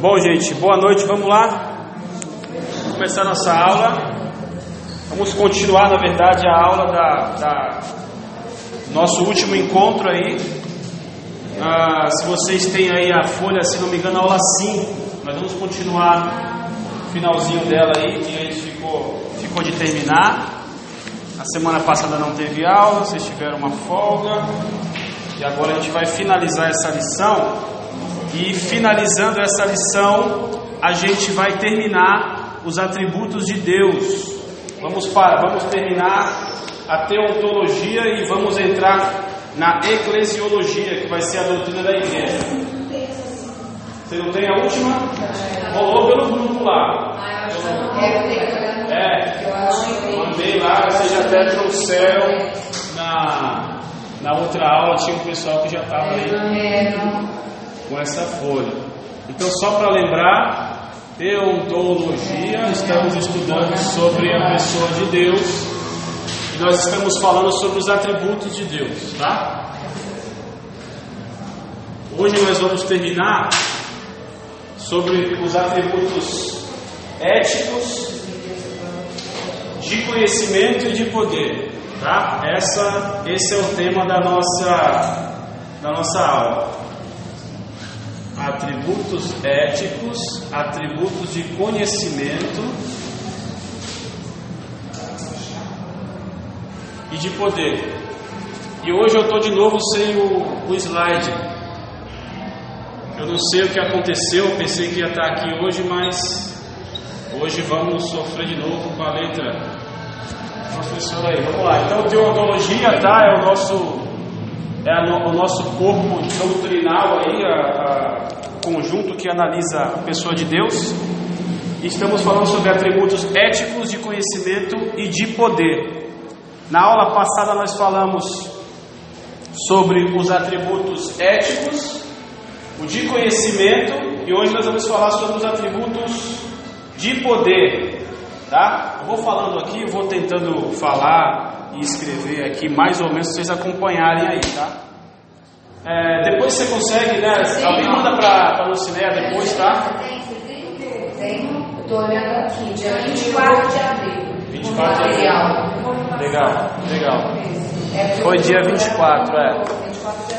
Bom, gente, boa noite. Vamos lá começar nossa aula. Vamos continuar, na verdade, a aula da, da nosso último encontro aí. Ah, se vocês têm aí a folha, se não me engano, a aula 5. Nós vamos continuar o finalzinho dela aí, que a gente ficou, ficou de terminar. A semana passada não teve aula, vocês tiveram uma folga. E agora a gente vai finalizar essa lição. E finalizando essa lição, a gente vai terminar os atributos de Deus. Vamos para, vamos terminar a teontologia e vamos entrar na eclesiologia, que vai ser a doutrina da igreja. Você não tem a última? Rolou pelo grupo lá. É, mandei lá, vocês até trouxeram na, na outra aula, tinha um pessoal que já estava aí com essa folha. Então, só para lembrar, teontologia, estamos estudando sobre a pessoa de Deus e nós estamos falando sobre os atributos de Deus, tá? Hoje nós vamos terminar sobre os atributos éticos, de conhecimento e de poder, tá? Essa, esse é o tema da nossa, da nossa aula atributos éticos, atributos de conhecimento e de poder. E hoje eu estou de novo sem o, o slide. Eu não sei o que aconteceu, pensei que ia estar aqui hoje, mas hoje vamos sofrer de novo com a letra. Professor aí, vamos lá. Então, teologia, tá? É o nosso é no, o nosso corpo doutrinal aí, a, a conjunto que analisa a pessoa de Deus. Estamos falando sobre atributos éticos de conhecimento e de poder. Na aula passada nós falamos sobre os atributos éticos, o de conhecimento e hoje nós vamos falar sobre os atributos de poder, tá? Eu vou falando aqui, eu vou tentando falar e escrever aqui mais ou menos vocês acompanharem aí, tá? É, depois você consegue, né? Sim, Alguém manda para a Lucinéia depois, tá? Tem, tem, estou olhando aqui, dia 24 de abril. 24 de abril. Legal, legal. Foi dia 24, é.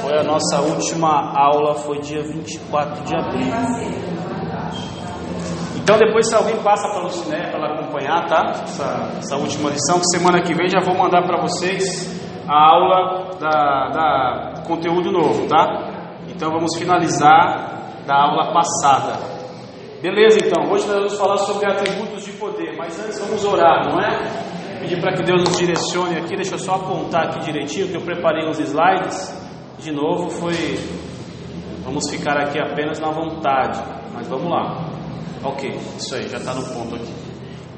Foi a nossa última aula, foi dia 24 de abril. Então depois se alguém passa para a Lucinéia para acompanhar, tá? Essa, essa última lição, que semana que vem já vou mandar para vocês a aula da, da conteúdo novo, tá? Então vamos finalizar da aula passada. Beleza, então. Hoje nós vamos falar sobre atributos de poder, mas antes vamos orar, não é? Pedir para que Deus nos direcione aqui. Deixa eu só apontar aqui direitinho que eu preparei uns slides. De novo, foi. Vamos ficar aqui apenas na vontade, mas vamos lá. Ok, isso aí, já está no ponto aqui.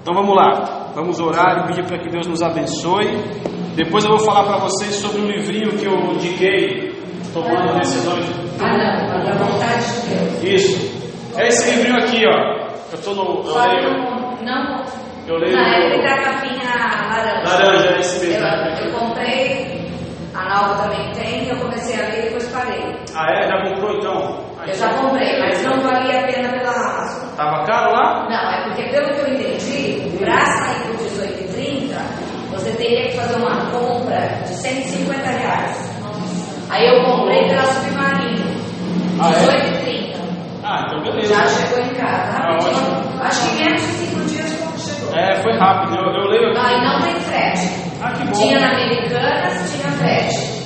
Então vamos lá, vamos orar e pedir para que Deus nos abençoe depois eu vou falar para vocês sobre um livrinho que eu indiquei, tomando decisões. Ah, não, da vontade de Deus. Isso. É esse livrinho aqui, ó. Eu estou no. Eu leio. Não. Eu leio. Na época da capinha laranja. Laranja, é esse mesmo. Eu, eu comprei, a Nova também tem, eu comecei a ler e depois parei. Ah, é? Já comprou então? Eu já comprei, mas não valia a pena pela Amazon. Tava caro lá? Não, é porque pelo que eu entendi, para sair por 18,30 você teria que fazer uma compra de 150 reais. Aí eu comprei pela Submarino, ah, 18,30. É? Ah, então beleza. Já chegou em casa, ah, rapidinho. Acho que menos de 5 dias como chegou. É, foi rápido, eu, eu leio aqui. Ah, e não tem frete. Ah, que bom. Tinha na Americanas, tinha frete.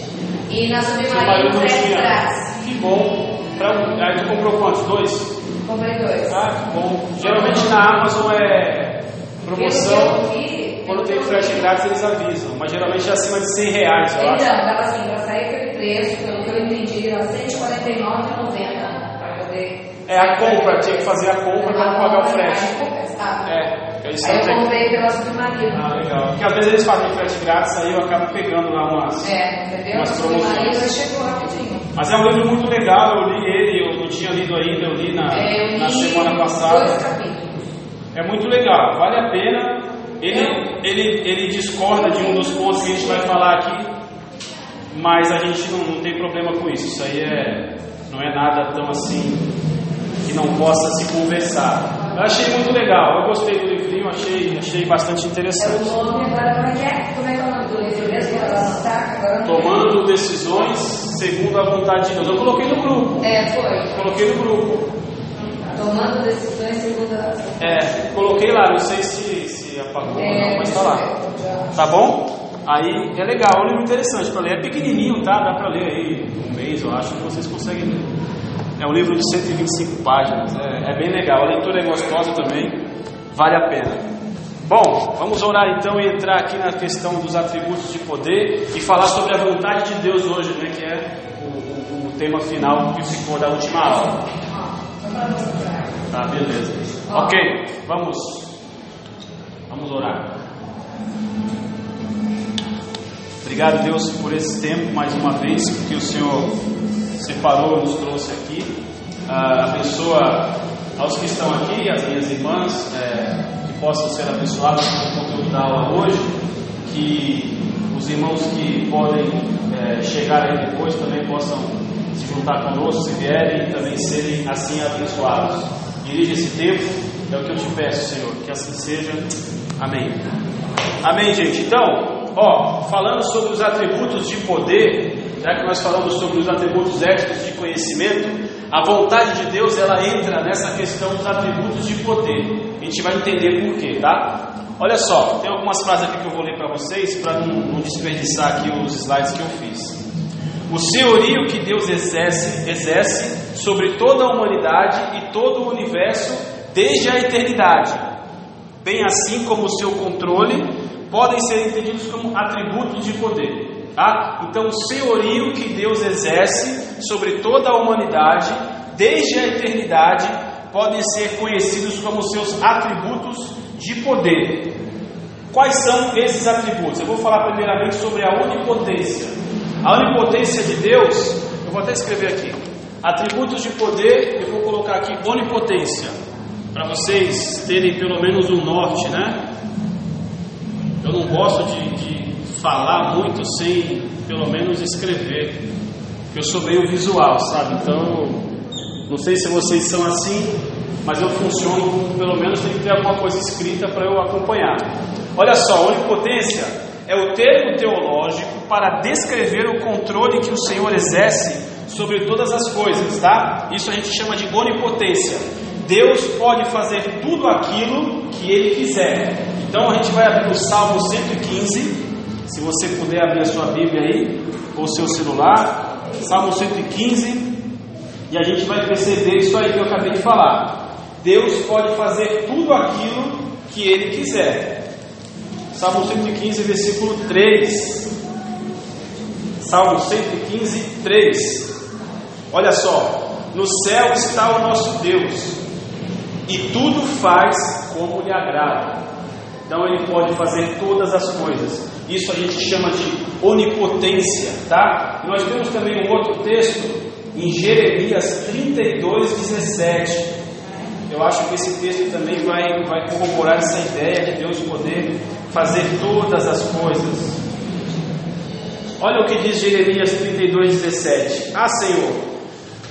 E na Submarino, frete grátis. Que bom. Pra, aí tu comprou quantos? Dois? Comprei dois. Ah, bom. Geralmente na Amazon é promoção. Vi, quando tem frete grátis, eles avisam, mas geralmente é acima de 100 reais, eu então, acho. Então, dava assim, para sair aquele preço, pelo que eu entendi, era R$149,90 para poder. É a compra, tinha que fazer a compra para não pagar o frete. É, é isso aí eu comprei pela Submarino. Ah, legal. Porque às vezes eles fazem frete grátis, aí eu acabo pegando lá umas, é, entendeu? umas promoções. chegou rapidinho. Mas é um livro muito legal, eu li ele, eu não tinha lido ainda, eu li na, é, eu na semana passada. É muito legal, vale a pena. Ele, ele, ele discorda de um dos pontos que a gente vai falar aqui, mas a gente não, não tem problema com isso. Isso aí é, não é nada tão assim que não possa se conversar. Eu achei muito legal, eu gostei do livrinho, achei, achei bastante É o interessante. nome agora, como é que é? Como é que é o nome do livro mesmo? Tomando decisões segundo a vontade de Deus. Eu coloquei no grupo. É, foi. Coloquei no grupo. Tomando decisões segundo a. É, coloquei lá, não sei se, se apagou ou É, não, mas tá lá. Tá bom? Aí é legal, é um livro interessante para ler. É pequenininho, tá? Dá para ler aí um mês, eu acho que vocês conseguem ler. É um livro de 125 páginas, é, é bem legal. A leitura é gostosa também, vale a pena. Vamos orar então e entrar aqui na questão dos atributos de poder e falar sobre a vontade de Deus hoje, né? Que é o, o- o tema final que ficou da última aula. Tá, beleza. Ok, vamos. Vamos orar. Obrigado, Deus, por esse tempo mais uma vez que o Senhor separou e nos trouxe aqui. Ah, abençoa aos que estão aqui, as minhas irmãs, eh, que possam ser abençoados com o conteúdo da aula hoje, que os irmãos que podem eh, chegar aí depois também possam se juntar conosco, se vierem, e também serem assim abençoados. Dirige esse tempo, é o que eu te peço, Senhor, que assim seja. Amém. Amém, gente. Então, ó, falando sobre os atributos de poder, já que nós falamos sobre os atributos éticos de conhecimento, a vontade de Deus ela entra nessa questão dos atributos de poder. A gente vai entender por quê, tá? Olha só, tem algumas frases aqui que eu vou ler para vocês para não, não desperdiçar aqui os slides que eu fiz. O senhorio que Deus exerce, exerce sobre toda a humanidade e todo o universo desde a eternidade, bem assim como o seu controle, podem ser entendidos como atributos de poder. Tá? Então, o senhorio que Deus exerce sobre toda a humanidade desde a eternidade podem ser conhecidos como seus atributos de poder. Quais são esses atributos? Eu vou falar primeiramente sobre a onipotência. A onipotência de Deus, eu vou até escrever aqui. Atributos de poder, eu vou colocar aqui onipotência, para vocês terem pelo menos um norte, né? Eu não gosto de, de falar muito sem pelo menos escrever, porque eu sou meio visual, sabe? Então, não sei se vocês são assim, mas eu funciono pelo menos tem que ter alguma coisa escrita para eu acompanhar. Olha só, onipotência é o termo teológico para descrever o controle que o Senhor exerce sobre todas as coisas, tá? Isso a gente chama de onipotência. Deus pode fazer tudo aquilo que Ele quiser. Então a gente vai abrir o Salmo 115. Se você puder abrir a sua Bíblia aí, ou seu celular, Salmo 115, e a gente vai perceber isso aí que eu acabei de falar. Deus pode fazer tudo aquilo que Ele quiser. Salmo 115, versículo 3. Salmo 115, 3. Olha só: No céu está o nosso Deus, e tudo faz como lhe agrada. Então ele pode fazer todas as coisas. Isso a gente chama de onipotência, tá? E nós temos também um outro texto em Jeremias 32, 17. Eu acho que esse texto também vai, vai corroborar essa ideia de Deus poder fazer todas as coisas. Olha o que diz Jeremias 32, 17. Ah, Senhor,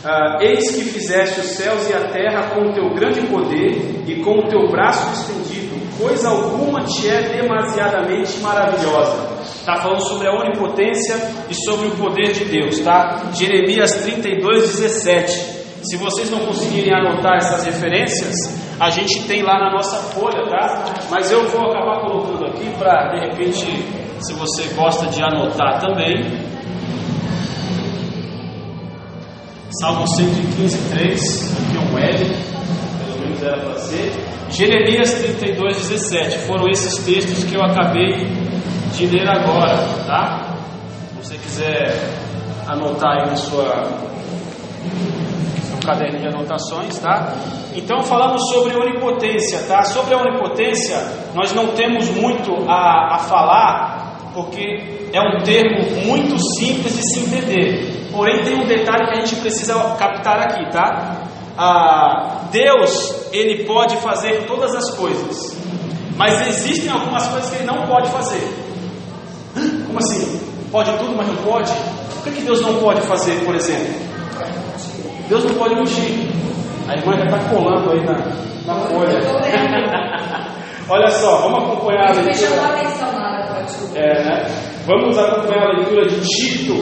ah, eis que fizeste os céus e a terra com o teu grande poder e com o teu braço estendido, coisa alguma te é demasiadamente maravilhosa. Está falando sobre a onipotência e sobre o poder de Deus, tá? Jeremias 32, 17. Se vocês não conseguirem anotar essas referências, a gente tem lá na nossa folha, tá? Mas eu vou acabar colocando aqui para, de repente, se você gosta de anotar também. Salmo 115, 3, aqui é um L, para ser. Jeremias 32, 17. Foram esses textos que eu acabei de ler agora, tá? Se você quiser anotar aí na sua seu caderno de anotações, tá? Então falamos sobre onipotência, tá? Sobre a onipotência, nós não temos muito a, a falar, porque é um termo muito simples de se entender. Porém, tem um detalhe que a gente precisa captar aqui, tá? Ah, Deus, ele pode fazer todas as coisas, mas existem algumas coisas que ele não pode fazer. Como assim? Pode tudo, mas não pode? O que, que Deus não pode fazer, por exemplo? Deus não pode mentir. Aí irmã já está colando aí na, na folha. Olha só, vamos acompanhar a leitura. a desculpa. É, né? Vamos acompanhar a leitura de Tito,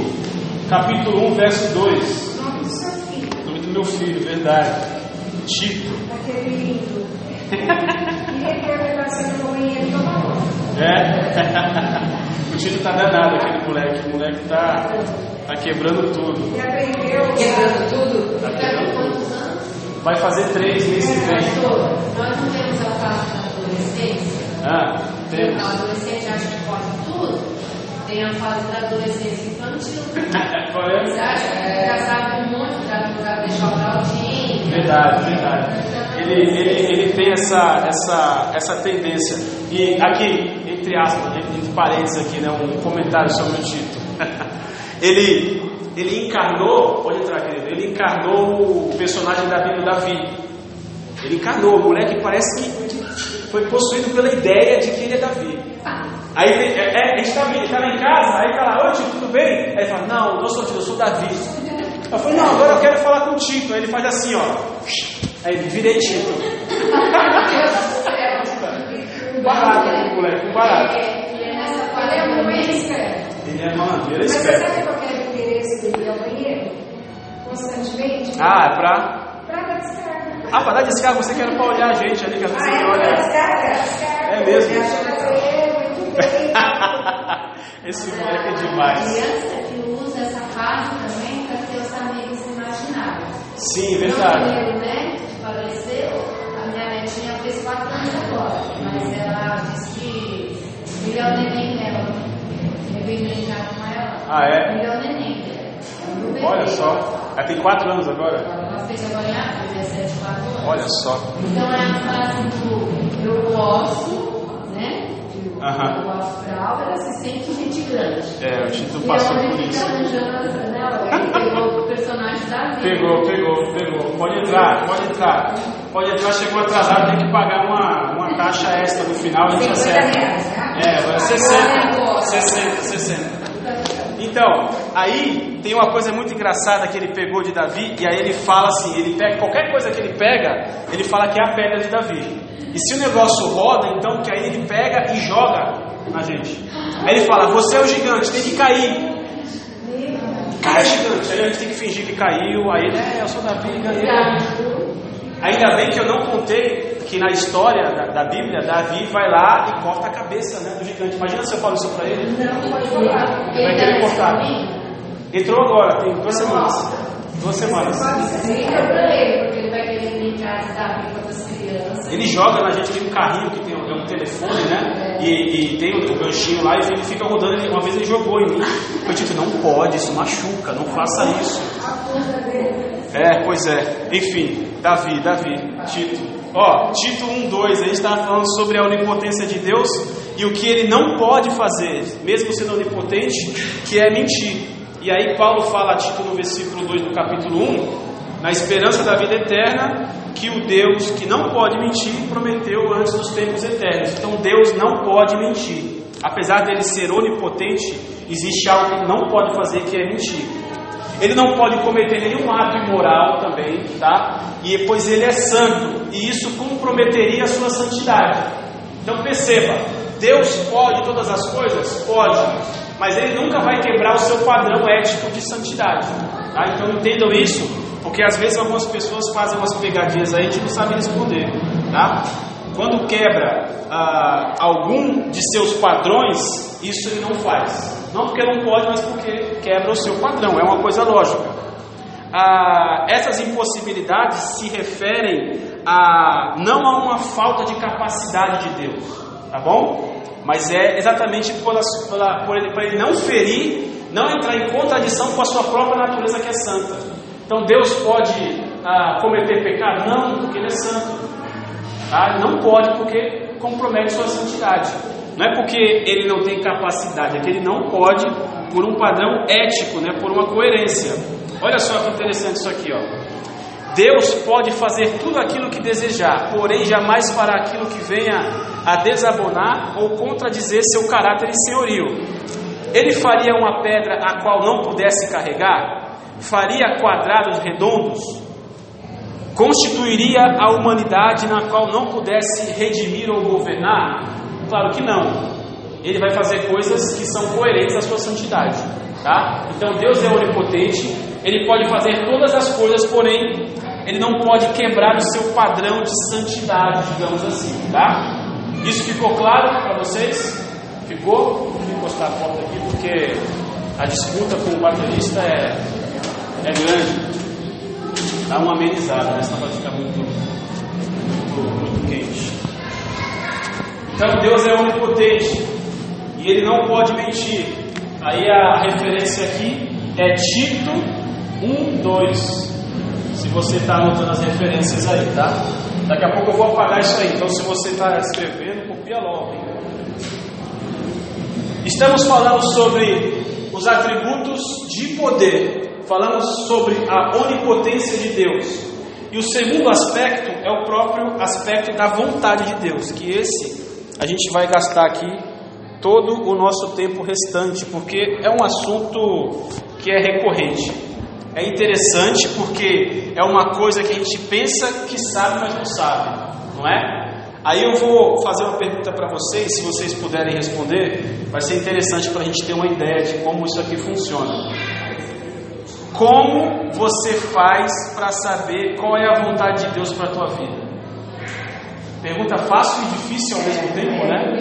capítulo 1, verso 2. Nome do seu filho, Nome do meu filho, verdade. Tito. aquele lindo. É. o Tito tá danado, aquele moleque. O moleque tá, tá quebrando tudo. E aprendeu. Quebrando tudo. Tá com quebrando tudo. quantos anos? Vai fazer três mês que vem. Pastor, nós não temos a fase da adolescência. Ah, temos. O adolescente acha que pode tudo. Tem a fase da adolescência infantil. Qual é? Você acha que já sabe Verdade, verdade. Ele, ele, ele tem essa, essa, essa tendência. E aqui, entre aspas, entre parênteses aqui, né, um comentário sobre o Tito. ele, ele encarnou, pode entrar querido, ele encarnou o personagem da Bíblia, Davi. Ele encarnou, o moleque parece que foi possuído pela ideia de que ele é Davi. Aí ele, é, é, a gente tá, ele tá lá em casa, aí fala, oi Tito, tudo bem? Aí ele fala, não, não sou Tito, eu sou Davi. Eu falei, não, agora eu quero falar com o Tito. Aí ele faz assim, ó. Aí ele virei Tito. Um barato, aquele moleque, um barato. E é nessa Ele fase é esperto. Ele é mano, ele é Mas você esperto. sabe qual que é o interesse dele ir ao banheiro? Constantemente? Ah, é pra. Pra dar descarga. Ah, pra dar descarga, você quer pra olhar a gente ali, que às vezes Ah, você é? Pra dar olha. descarga? descarga. É mesmo? Ele acha que é muito bem. Esse moleque é demais. criança que usa essa fase também para ter os amigos imaginários. Sim, Meu verdade. primeiro neto que faleceu, a minha netinha fez 4 anos agora, mas ela disse que é o neném dela. Eu vim brincar com ela. Ah, é? É o neném dela. É. Olha só. Ela tem 4 anos agora? Ela fez agora em abril, 17, 4 anos. Olha só. Então é a fase do eu gosto, pra aula, ela se sente gente grande. É, o Tito E passou por isso. arranjando, né? Pegou o personagem da vida. Pegou, pegou, pegou. Pode entrar, pode entrar. Pode entrar, chegou atrasado, tem que pagar uma, uma taxa extra no final, a gente 50 acerta. reais, né? É, agora 60. 60, 60. Então, aí tem uma coisa muito engraçada que ele pegou de Davi, e aí ele fala assim, ele pega qualquer coisa que ele pega, ele fala que é a pedra de Davi. E se o negócio roda, então que aí ele pega e joga na gente. Aí ele fala, você é o gigante, tem que cair. Cara, é gigante, aí a gente tem que fingir que caiu, aí ele, é, eu sou Davi, ganhei. Ainda bem que eu não contei que na história da, da Bíblia, Davi vai lá e corta a cabeça né, do gigante. Imagina se eu falo isso pra ele. Não, pode falar. Ele vai querer cortar. Entrou agora, tem duas semanas. Duas semanas. Ele, joga na gente, tem um carrinho que tem um, é um telefone, né? E, e tem o um ganchinho lá e ele fica rodando. Uma vez ele jogou em mim. Eu disse, não pode, isso machuca, não faça isso. É, pois é. Enfim, Davi, Davi, Tito. Ó, Tito 1:2, a gente estava falando sobre a onipotência de Deus e o que ele não pode fazer, mesmo sendo onipotente, que é mentir. E aí Paulo fala a Tito no versículo 2 do capítulo 1, na esperança da vida eterna, que o Deus que não pode mentir prometeu antes dos tempos eternos. Então Deus não pode mentir. Apesar dele ser onipotente, existe algo que ele não pode fazer que é mentir. Ele não pode cometer nenhum ato imoral também, tá? E pois ele é santo, e isso comprometeria a sua santidade. Então perceba, Deus pode todas as coisas? Pode, mas ele nunca vai quebrar o seu padrão ético de santidade. Tá? Então entendam isso, porque às vezes algumas pessoas fazem umas pegadinhas aí e gente não sabe responder. Tá? Quando quebra ah, algum de seus padrões, isso ele não faz. Não porque não pode, mas porque quebra o seu padrão, é uma coisa lógica. Ah, essas impossibilidades se referem a não a uma falta de capacidade de Deus, tá bom? Mas é exatamente por, por, por ele, ele não ferir, não entrar em contradição com a sua própria natureza que é santa. Então Deus pode ah, cometer pecado? Não, porque Ele é santo. Tá? Não pode porque compromete sua santidade. Não é porque ele não tem capacidade, é que ele não pode por um padrão ético, né? por uma coerência. Olha só que interessante isso aqui. Ó. Deus pode fazer tudo aquilo que desejar, porém jamais fará aquilo que venha a desabonar ou contradizer seu caráter senhorio. Ele faria uma pedra a qual não pudesse carregar? Faria quadrados redondos? constituiria a humanidade na qual não pudesse redimir ou governar? Claro que não. Ele vai fazer coisas que são coerentes à sua santidade, tá? Então Deus é onipotente, ele pode fazer todas as coisas, porém ele não pode quebrar o seu padrão de santidade, digamos assim, tá? Isso ficou claro para vocês? Ficou? Vou encostar a porta aqui porque a disputa com o baterista é, é grande. Dá uma amenizada, né? Senão vai ficar muito, muito, muito quente. Então Deus é onipotente e ele não pode mentir. Aí a referência aqui é Tito 1, 2. Se você está anotando as referências aí, tá? Daqui a pouco eu vou apagar isso aí. Então, se você está escrevendo, Estamos falando sobre os atributos de poder. Falamos sobre a onipotência de Deus. E o segundo aspecto é o próprio aspecto da vontade de Deus, que esse a gente vai gastar aqui todo o nosso tempo restante, porque é um assunto que é recorrente. É interessante porque é uma coisa que a gente pensa que sabe, mas não sabe, não é? Aí eu vou fazer uma pergunta para vocês, se vocês puderem responder, vai ser interessante para a gente ter uma ideia de como isso aqui funciona. Como você faz para saber qual é a vontade de Deus para a tua vida? Pergunta fácil e difícil ao mesmo tempo, né?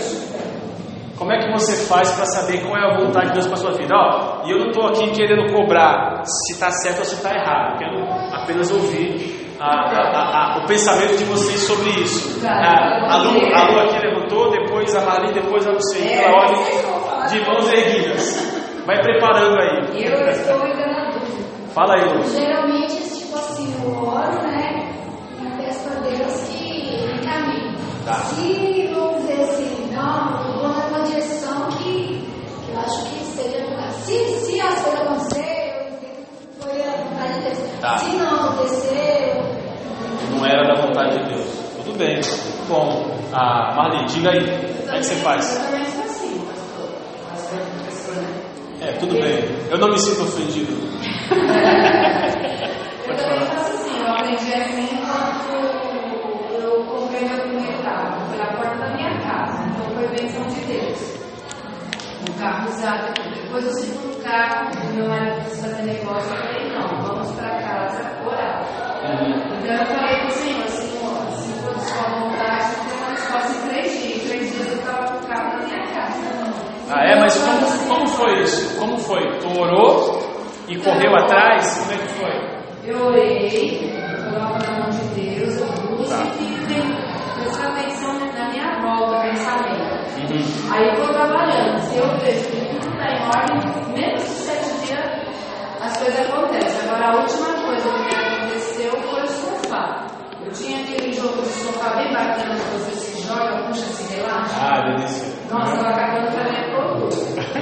Como é que você faz para saber qual é a vontade de Deus para a sua vida? Ó, e eu não estou aqui querendo cobrar se está certo ou se está errado, quero apenas ouvir a, a, o pensamento de vocês sobre isso. A, a, Lu, a Lu aqui levantou, depois a Marli, depois a Luciana. É, ordem falar. de mãos erguidas. Vai preparando aí. Eu estou ainda na dúvida. Fala aí, Lu. Geralmente, tipo assim, eu oro, né? E peço a Deus que me caminhe. Tá. Se vamos dizer assim, não, eu vou numa direção que, que eu acho que seja. Se, se as coisas acontecer, eu entendo que foi a vontade de Deus. Tá. Se não acontecer, Não era da vontade de Deus. Tudo bem. Bom, a Marli, diga aí. Como é que você faz? eu também assim, pastor. É, tudo bem. Eu não me sinto ofendido. Eu também faço assim, eu aprendi assim quando eu comprei meu primeiro carro, foi na porta da minha casa, então foi bênção de Deus. Um carro usado. Depois o segundo carro, meu marido quis fazer negócio, eu falei, não, vamos para casa orar. Então eu falei pro Senhor, Senhor, se for de sua vontade, resposta em três dias. Em três dias eu estava com o carro na minha casa. Ah, é? Mas como, como foi isso? Como foi? Tu orou e correu atrás? Como é que foi? Eu orei, coloco na mão de Deus, eu busco Tá. e presto atenção na minha volta, pensamento. Uhum. Aí eu vou trabalhando. Se eu vejo que tudo está em ordem, menos de sete dias as coisas acontecem. Agora, a última coisa que sofá. Eu tinha aquele jogo de sofá bem bacana que você se joga, puxa, se relaxa. Ah, delícia. Nossa, eu acabando com a minha coluna.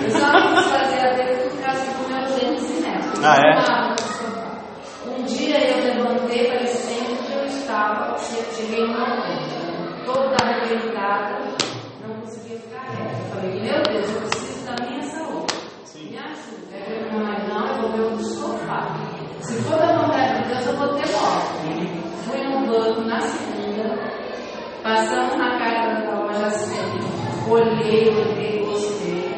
Eu só fazer a dele por causa do meu gênese neto. Ah, é? é? Um dia eu levantei parecendo que eu estava, eu cheguei numa ponta, toda arrebentada, não conseguia ficar reta. Eu falei, meu Deus, eu preciso da minha saúde. Sim. Me ajuda. Aí eu falei, não, eu vou ver o sofá. Se for da vontade de Deus, eu vou ter morte. Fui no banco na segunda, passamos na casa da loja sempre. Olhei, olhei, gostei.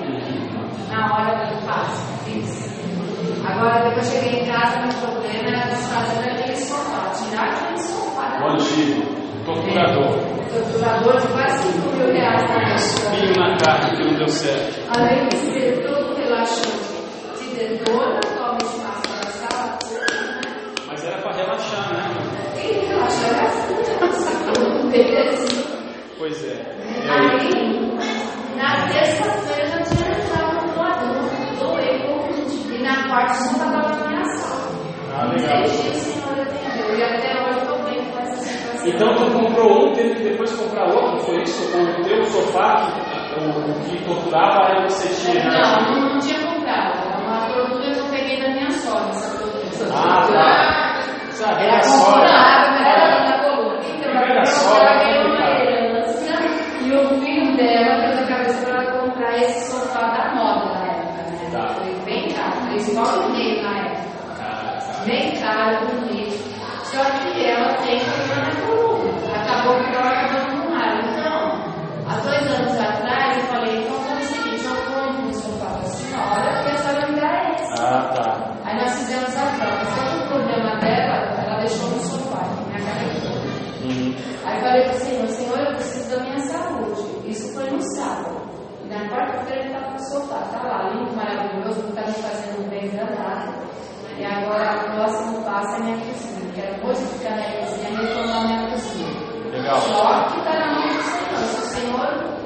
Na hora do passo, fiz. Agora, depois eu cheguei em casa, meu problema era desfazer aquele sofá, tirar aquele sofá. O antigo, torturador. Torturador de quase 5 mil reais na época. Espinho na carne que não deu certo. Além de ser todo relaxante, te detona, toma espaço na sala, né? Mas era para relaxar, né? E relaxa, era assim, beleza. Pois é. E aí? Aí, na terça-feira já tinha entrado no voador, doeu, e na quarta já estava na minha sala. Ah, legal. Três dias o Senhor atendeu, e até hoje eu estou bem com essa situação. Então tu comprou um, teve que depois comprar outro, foi isso? Com o teu sofá, que, o, que torturava, aí você tinha. né? Não, não, não tinha comprado. Era uma produtora que eu peguei da minha sogra, essa produtora. Ah, tá. Sabe, Era a sogra. comprada, mas era da coluna. Então, Era da eu sogra, paguei uma complicado. herança e o filho dela fez a cabeça para ela comprar esse sofá da moda na época, né? Tá. Foi bem caro, três pau e meio na época. Ah, Bem caro, bonito. Só que ela tem falei para o Senhor, Senhor, eu preciso da minha saúde. Isso foi no sábado. E na quarta-feira ele estava no sofá, está lá, lindo, maravilhoso, está me fazendo bem danado. E agora o próximo passo é minha cozinha. Quero modificar minha cozinha e reformar minha cozinha. Legal. Só que está na mão do Senhor. Se o Senhor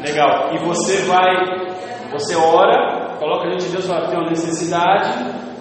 Legal. E você vai, você ora, coloca diante de Deus, fala, tem uma necessidade,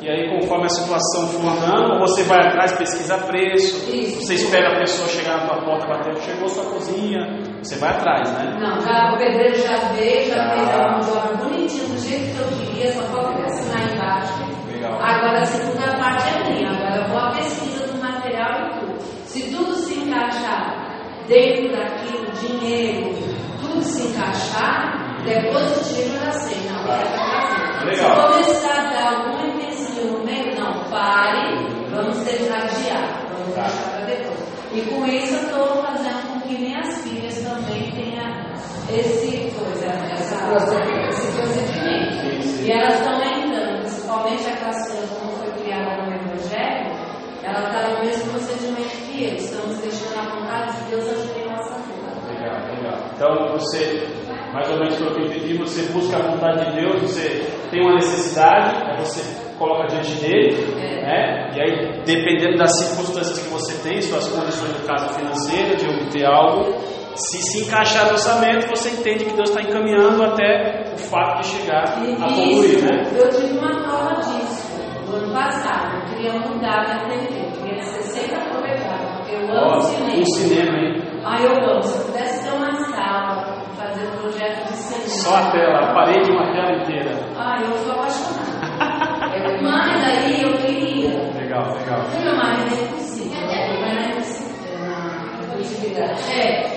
e aí conforme a situação for andando, você vai atrás, pesquisa preço, Isso. você espera a pessoa chegar na tua porta, bater, chegou a sua cozinha, você vai atrás, né? Não, já, o pedreiro já veio, já fez a mão de obra bonitinho, do jeito que eu queria, só falta assinar embaixo. Legal. Agora a segunda parte é minha, agora eu vou à pesquisa do material e tudo. Se tudo se encaixar dentro daquilo, dinheiro, tudo se encaixar, depois o time eu já sei, não, fazer. Legal. Se começar a dar algum empecilho no meio, não, pare, vamos tentar adiar, vamos Tá. deixar para depois. E com isso eu estou fazendo com que minhas filhas esse coisa, essa, esse procedimento. Sim, sim. E elas estão lembrando, principalmente a caçula, como foi criada no Evangelho, ela está no mesmo procedimento que eu. Estamos deixando a vontade de Deus agir em nossa vida. Legal, legal. Então você, mais ou menos pelo que eu entendi, você busca a vontade de Deus, você tem uma necessidade, aí você coloca diante dele, É. né? E aí, dependendo das circunstâncias que você tem, suas condições no caso financeiro, de obter algo, se se encaixar no orçamento, você entende que Deus está encaminhando até o fato de chegar a E concluir, isso, né? eu tive uma prova disso no ano passado. Eu queria mudar minha TV, eu queria ser 60 polegadas, porque eu amo Ó, cinema. um cinema, hein? Ah, eu amo. Se eu pudesse ter uma sala, fazer um projeto de cinema. Só a tela, a parede e uma tela inteira. Ah, eu sou apaixonada. Mas aí eu queria. Legal, legal. Meu marido é impossível. Não é impossível. É.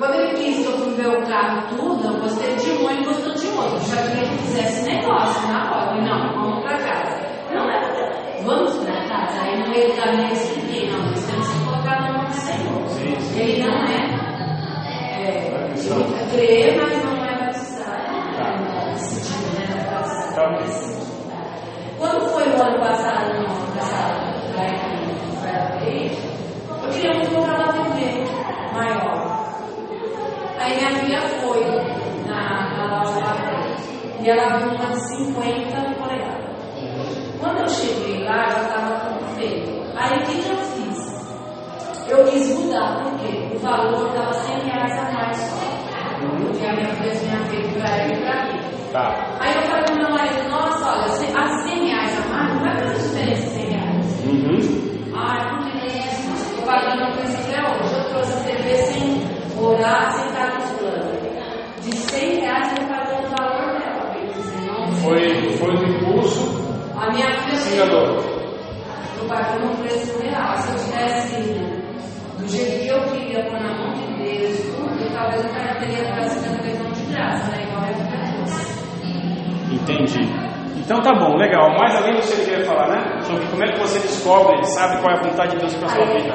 Quando ele quis que eu fui ver o carro tudo, eu gostei de um e gostou de outro. Eu já queria que fizesse negócio na hora. Falei, não, vamos pra casa. Não é pra Vamos pra casa. Aí no meio do caminho eu expliquei, não, nós temos que colocar no nome do Senhor. Sim, sim. Ele não é. é ele crê, mas não é batizado. Não é né? Tá. Quando foi o ano passado, lá em Ferrari, eu queria muito colocar uma TV maior. Aí minha filha foi na, na loja lá frente e ela viu uma de 50 polegadas. Quando eu cheguei lá, já estava tudo feito. Aí o que, que eu fiz? Eu quis mudar, porque o valor estava 100 reais a mais só. Porque a minha filha tinha feito para ela e para mim. Tá. Aí eu falei pro meu marido, nossa, olha, cem- a 100 reais a mais não vai fazer diferença 100 reais. Uhum. Ah, não tem isso. Estou pagando o princípio é hoje. Eu trouxe a TV sem orar, enganou. eu paguei um preço real. Se eu tivesse do jeito que eu queria, pôr na mão de Deus, tudo, talvez eu teria trazido a televisão de graça, né? Igual a trouxe. Entendi. Então tá bom, legal. Mais alguém você queria falar, né? Sobre como é que você descobre, sabe qual é a vontade de Deus para sua vida.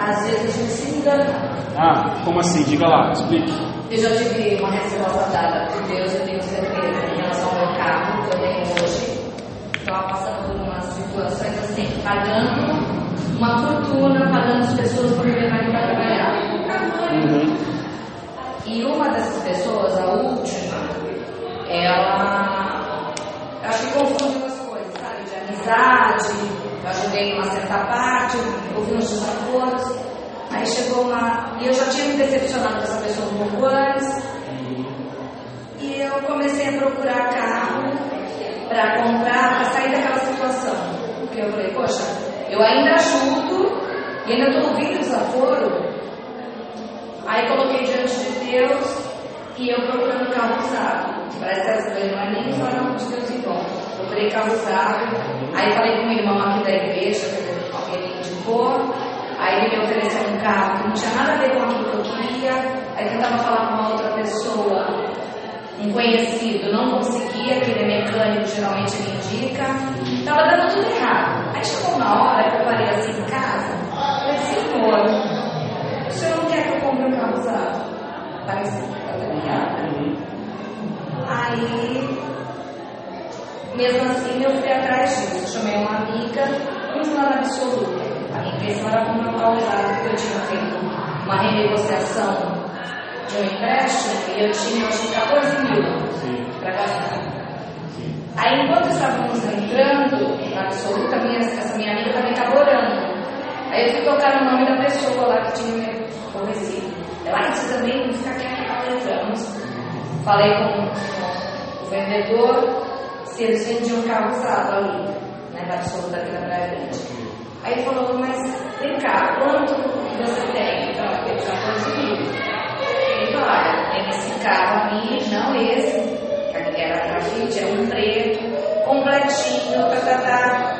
Às vezes a gente se engana. Ah, como assim? Diga lá, explique. Eu já tive uma resposta dada por Deus, eu tenho certeza, em relação ao meu carro que eu tenho hoje. Estava passando situações assim, pagando uma fortuna, pagando as pessoas por levarem para trabalhar. Uhum. E uma dessas pessoas, a última, ela acho que confundiu as coisas, sabe? De amizade, eu ajudei em uma certa parte, ouvi uns desaforos. Aí chegou uma. E eu já tinha me decepcionado com essa pessoa um pouco antes. E eu comecei a procurar carro para comprar, para sair daquela. Porque eu falei, poxa, eu ainda ajudo e ainda estou ouvindo desaforo. Aí coloquei diante de Deus e eu procurando carro usado. Parece que essa não é nem só não de Deus em bom. Procurei carro usado. Aí falei com o irmão aqui da igreja, alguém me indicou. Aí ele me ofereceu um carro que não tinha nada a ver com aquilo que eu queria. Aí tentava falar com uma outra pessoa, um conhecido, não conseguia, que ele é mecânico, geralmente ele indica. Tava dando tudo errado. Aí chegou uma hora que eu parei assim em casa. Falei, Senhor, o senhor não quer que eu compre um carro usado? Parece que tá ligado. Aí, mesmo assim, eu fui atrás disso. Chamei uma amiga, vamos lá na absoluta. A minha intenção era comprar um carro usado, porque eu tinha feito uma renegociação de um empréstimo e eu tinha, acho que 14 mil para gastar. Aí, enquanto estávamos entrando na absoluta, minha, essa minha amiga também estava orando. Aí eu fui tocar no nome da pessoa lá que tinha me conhecido. Ela, ah, você também não fica quieto, nós entramos. Falei com, o vendedor se eles vendiam carro usado ali, né, na absoluta aqui na Grande. Aí ele falou, mas vem cá, quanto você tem? Então, eu tenho 14 mil. Ele falou, olha, tem esse carro ali, não esse, era grafite, é um preto, completinho, tá, tá, tá.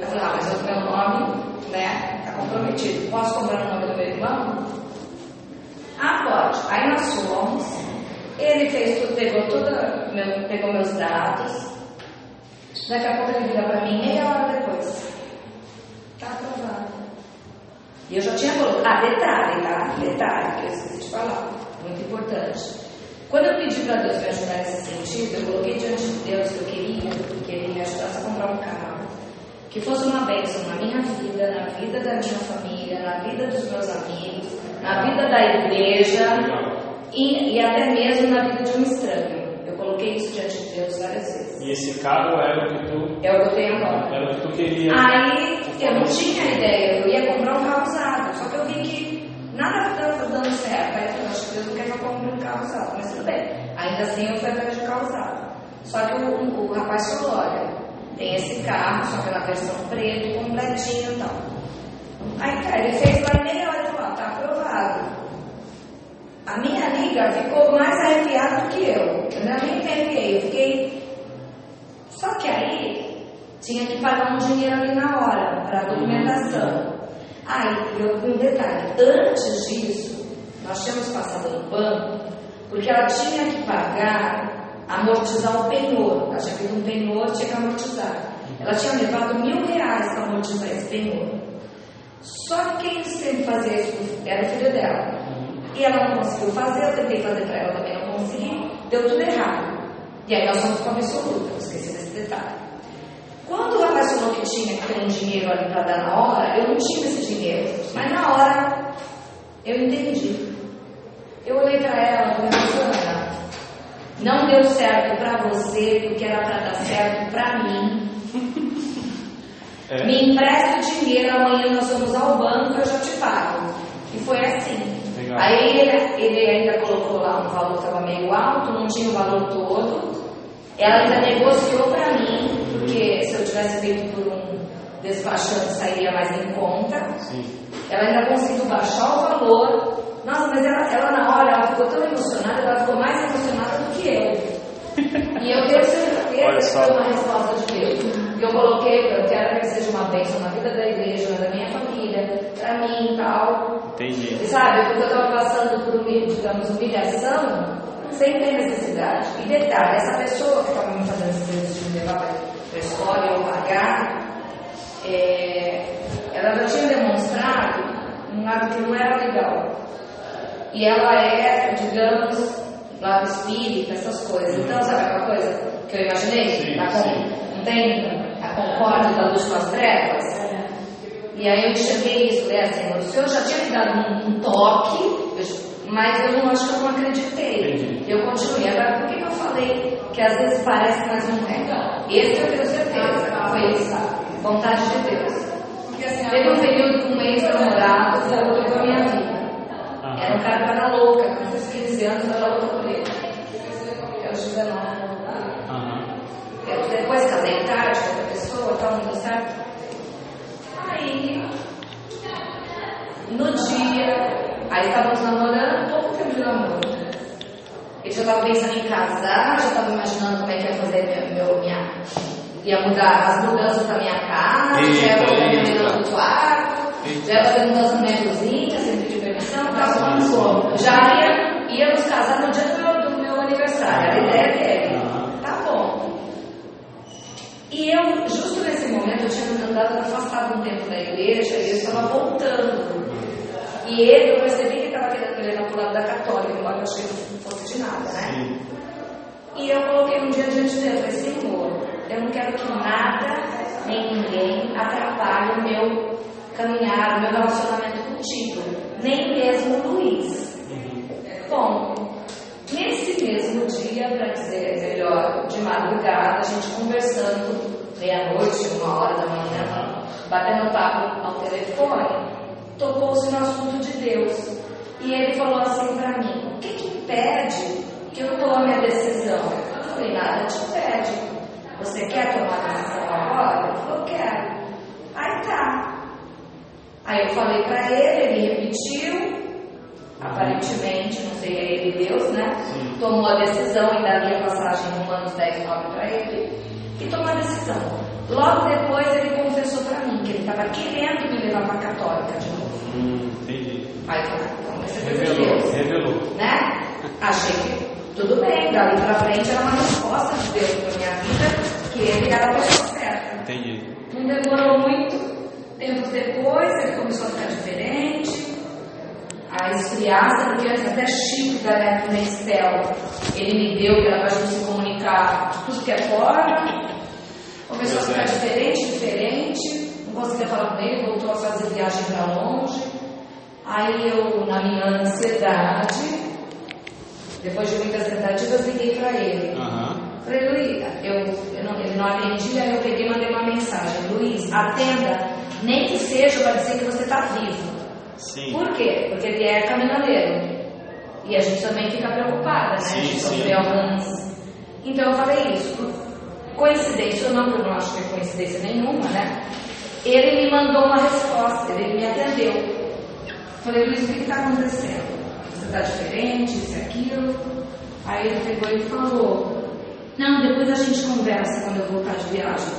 Eu falei, ah, mas o meu nome, né, tá comprometido. Posso comprar o nome do meu irmão? Ah, pode. Aí nós fomos, ele fez tudo, pegou tudo, meu, pegou meus dados. Daqui a pouco ele liga para mim, meia hora depois. Tá aprovado. E eu já tinha colocado. Ah, detalhe, tá? Detalhe, que eu esqueci de falar. Muito importante. Quando eu pedi para Deus me ajudar nesse sentido, eu coloquei diante de Deus que eu queria que Ele me ajudasse a comprar um carro. Que fosse uma bênção na minha vida, na vida da minha família, na vida dos meus amigos, na vida da igreja e, e até mesmo na vida de um estranho. Eu coloquei isso diante de Deus várias vezes. E esse carro era o que tu. É o que eu tenho agora. Era o que tu queria. Aí eu não tinha ideia, eu ia comprar um carro usado, só que eu vi que nada estava dando certo. Aí eu falei, acho que Deus não quer que eu compre um carro usado, mas tudo bem. Ainda assim eu fui atrás de carro usado. Só que o, o, rapaz falou, olha, tem esse carro, só que na versão preto, completinho e tal. Aí, cara, ele fez lá em meia hora e falou, tá aprovado. A minha amiga ficou mais arrepiada do que eu. Eu não me entendi. Eu fiquei. Só que aí tinha que pagar um dinheiro ali na hora para documentação. Aí, eu, um detalhe: antes disso, nós tínhamos passado no banco, porque ela tinha que pagar, amortizar o penhor. Ela tinha feito um penhor, tinha que amortizar. Ela tinha levado mil reais para amortizar esse penhor. Só que quem sempre fazia isso era o filho dela. E ela não conseguiu fazer, eu tentei fazer para ela também, não consegui, deu tudo errado. E aí nós fomos com a absoluta, esqueci desse detalhe. Quando rapaz falou que tinha que ter um dinheiro ali para dar na hora, eu não tinha esse dinheiro. Mas na hora eu entendi. Eu olhei para ela e falei, Ana, não deu certo para você porque era para dar certo para mim. É. Me empresta o dinheiro, amanhã nós vamos ao banco, eu já te pago. E foi assim. Legal. Aí ele, ele ainda colocou lá um valor que estava meio alto, não tinha o valor todo. Ela ainda negociou para mim, porque se eu tivesse feito por um despachante sairia mais em conta. Sim. Ela ainda conseguiu baixar o valor. Nossa, mas ela, ela na hora ela ficou tão emocionada, ela ficou mais emocionada do que eu. E eu tenho certeza que foi uma resposta de Deus. Que eu coloquei, eu quero que seja uma bênção na vida da igreja, da minha família, para mim e tal. Entendi. E sabe, porque eu estava passando por, digamos, humilhação sem ter necessidade. E detalhe, essa pessoa que estava me fazendo esse serviço de me levar para a escola e eu pagar, é, ela já tinha demonstrado um lado que não era legal. E ela é, digamos, lado espírita, essas coisas. Então, sabe aquela coisa que eu imaginei? Sim, a, sim. Não tem a concórdia da luz com as trevas? E aí eu enxerguei isso, né, Senhor, o Senhor já tinha me dado um, um toque, mas eu não acho que eu não acreditei. Entendi. Eu continuei. Agora, por que, que eu falei que às vezes parece, mas não é? Esse eu tenho certeza, foi isso, vontade de Deus. Assim, Teve um período com um ex-namorado, voltou com a minha vida. Era um cara que era louca, com uns 15 anos, eu era louca por ele. Eu aos 19. Eu depois casei tarde com outra pessoa, tal, não deu certo. Aí, no dia, aí estávamos namorando, pouco tempo de namoro. Ele já estava pensando em casar, já estava imaginando como é que ia fazer meu, minha. ia mudar as mudanças da minha casa, eita, já ia minha mesa no quarto, já ia fazer mudança na minha cozinha, Já ia, ia nos casar no dia do meu, do meu aniversário, a ideia dele. Tá bom. E eu, justo nesse momento, eu tinha andado afastado um tempo da igreja e eu estava voltando. E ele, eu percebi que estava querendo me levar para o lado da católica, embora eu achei que não fosse de nada, né? E eu coloquei um dia diante dele, falei, Senhor, eu não quero que nada, nem ninguém, atrapalhe o meu caminhar, o meu relacionamento contigo. Nem mesmo Bom, nesse mesmo dia, para dizer melhor, de madrugada, a gente conversando, meia-noite, uma hora da manhã, batendo papo ao telefone, tocou-se no assunto de Deus. E ele falou assim para mim: o que, que impede que eu tome a decisão? Eu falei: nada te impede. Você quer tomar a decisão agora? Ele falou: quero. Aí tá. Aí eu falei para ele, ele repetiu. Aparentemente, não sei, é ele Deus, né? Sim. Tomou a decisão, ainda li a passagem em Romanos 10, 9 para ele, e tomou a decisão. Logo depois ele confessou para mim que ele estava querendo me levar para a católica de novo. Hum, entendi. Aí eu falei, então de Revelou, Deus. revelou. Né? Achei que tudo bem, dali pra frente era uma resposta de Deus para minha vida, que ele era a pessoa certa. Entendi. Não demorou muito, tempos depois ele começou a ficar diferente, a esfriar, sabe que antes até Chico da Neto Nestel, ele me deu que era pra gente se comunicar tudo que é fora. Começou a ficar diferente, diferente, não conseguia falar com ele, voltou a fazer viagem para longe. Aí eu, na minha ansiedade, depois de muitas tentativas, liguei para ele. Aham. Falei, Luiz, eu, eu não, ele não atendia, aí eu peguei e mandei uma mensagem. Luiz, atenda, nem que seja para dizer que você está vivo. Sim. Por quê? Porque ele é caminhoneiro. E a gente também fica preocupada, né? Sim, de sim. sofrer alguns. Então eu falei isso. Coincidência ou não, porque eu não acho que é coincidência nenhuma, né? Ele me mandou uma resposta, ele me atendeu. Falei, Luiz, o que está acontecendo? Você está diferente, isso e aquilo. Aí ele pegou e falou, não, depois a gente conversa quando eu voltar de viagem.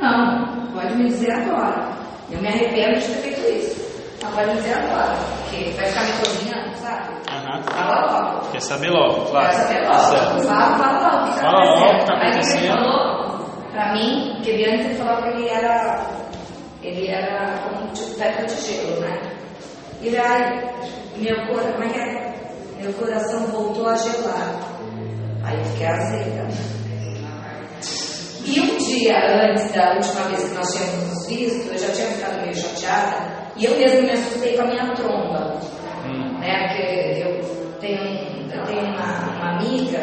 Não, pode me dizer agora. Eu me arrependo de ter feito isso. Não, pode dizer agora, porque vai ficar me cozinhando, sabe? Aham. Fala logo. Quer saber logo, claro. Quer saber Tá certo. logo. Fala, fala logo Fala logo o que acontecendo. tá Aí ele acontecendo. falou pra mim, que ele antes ele falava que ele era, ele era como tipo pedra de gelo, né? Ele, ai, meu coração, como é que é? Meu coração voltou a gelar. Aí eu fiquei azeda. E um dia antes da última vez que nós tínhamos nos visto, eu já tinha ficado meio chateada e eu mesmo me assustei com a minha tromba Hum. né? Porque eu tenho, eu tenho uma, uma amiga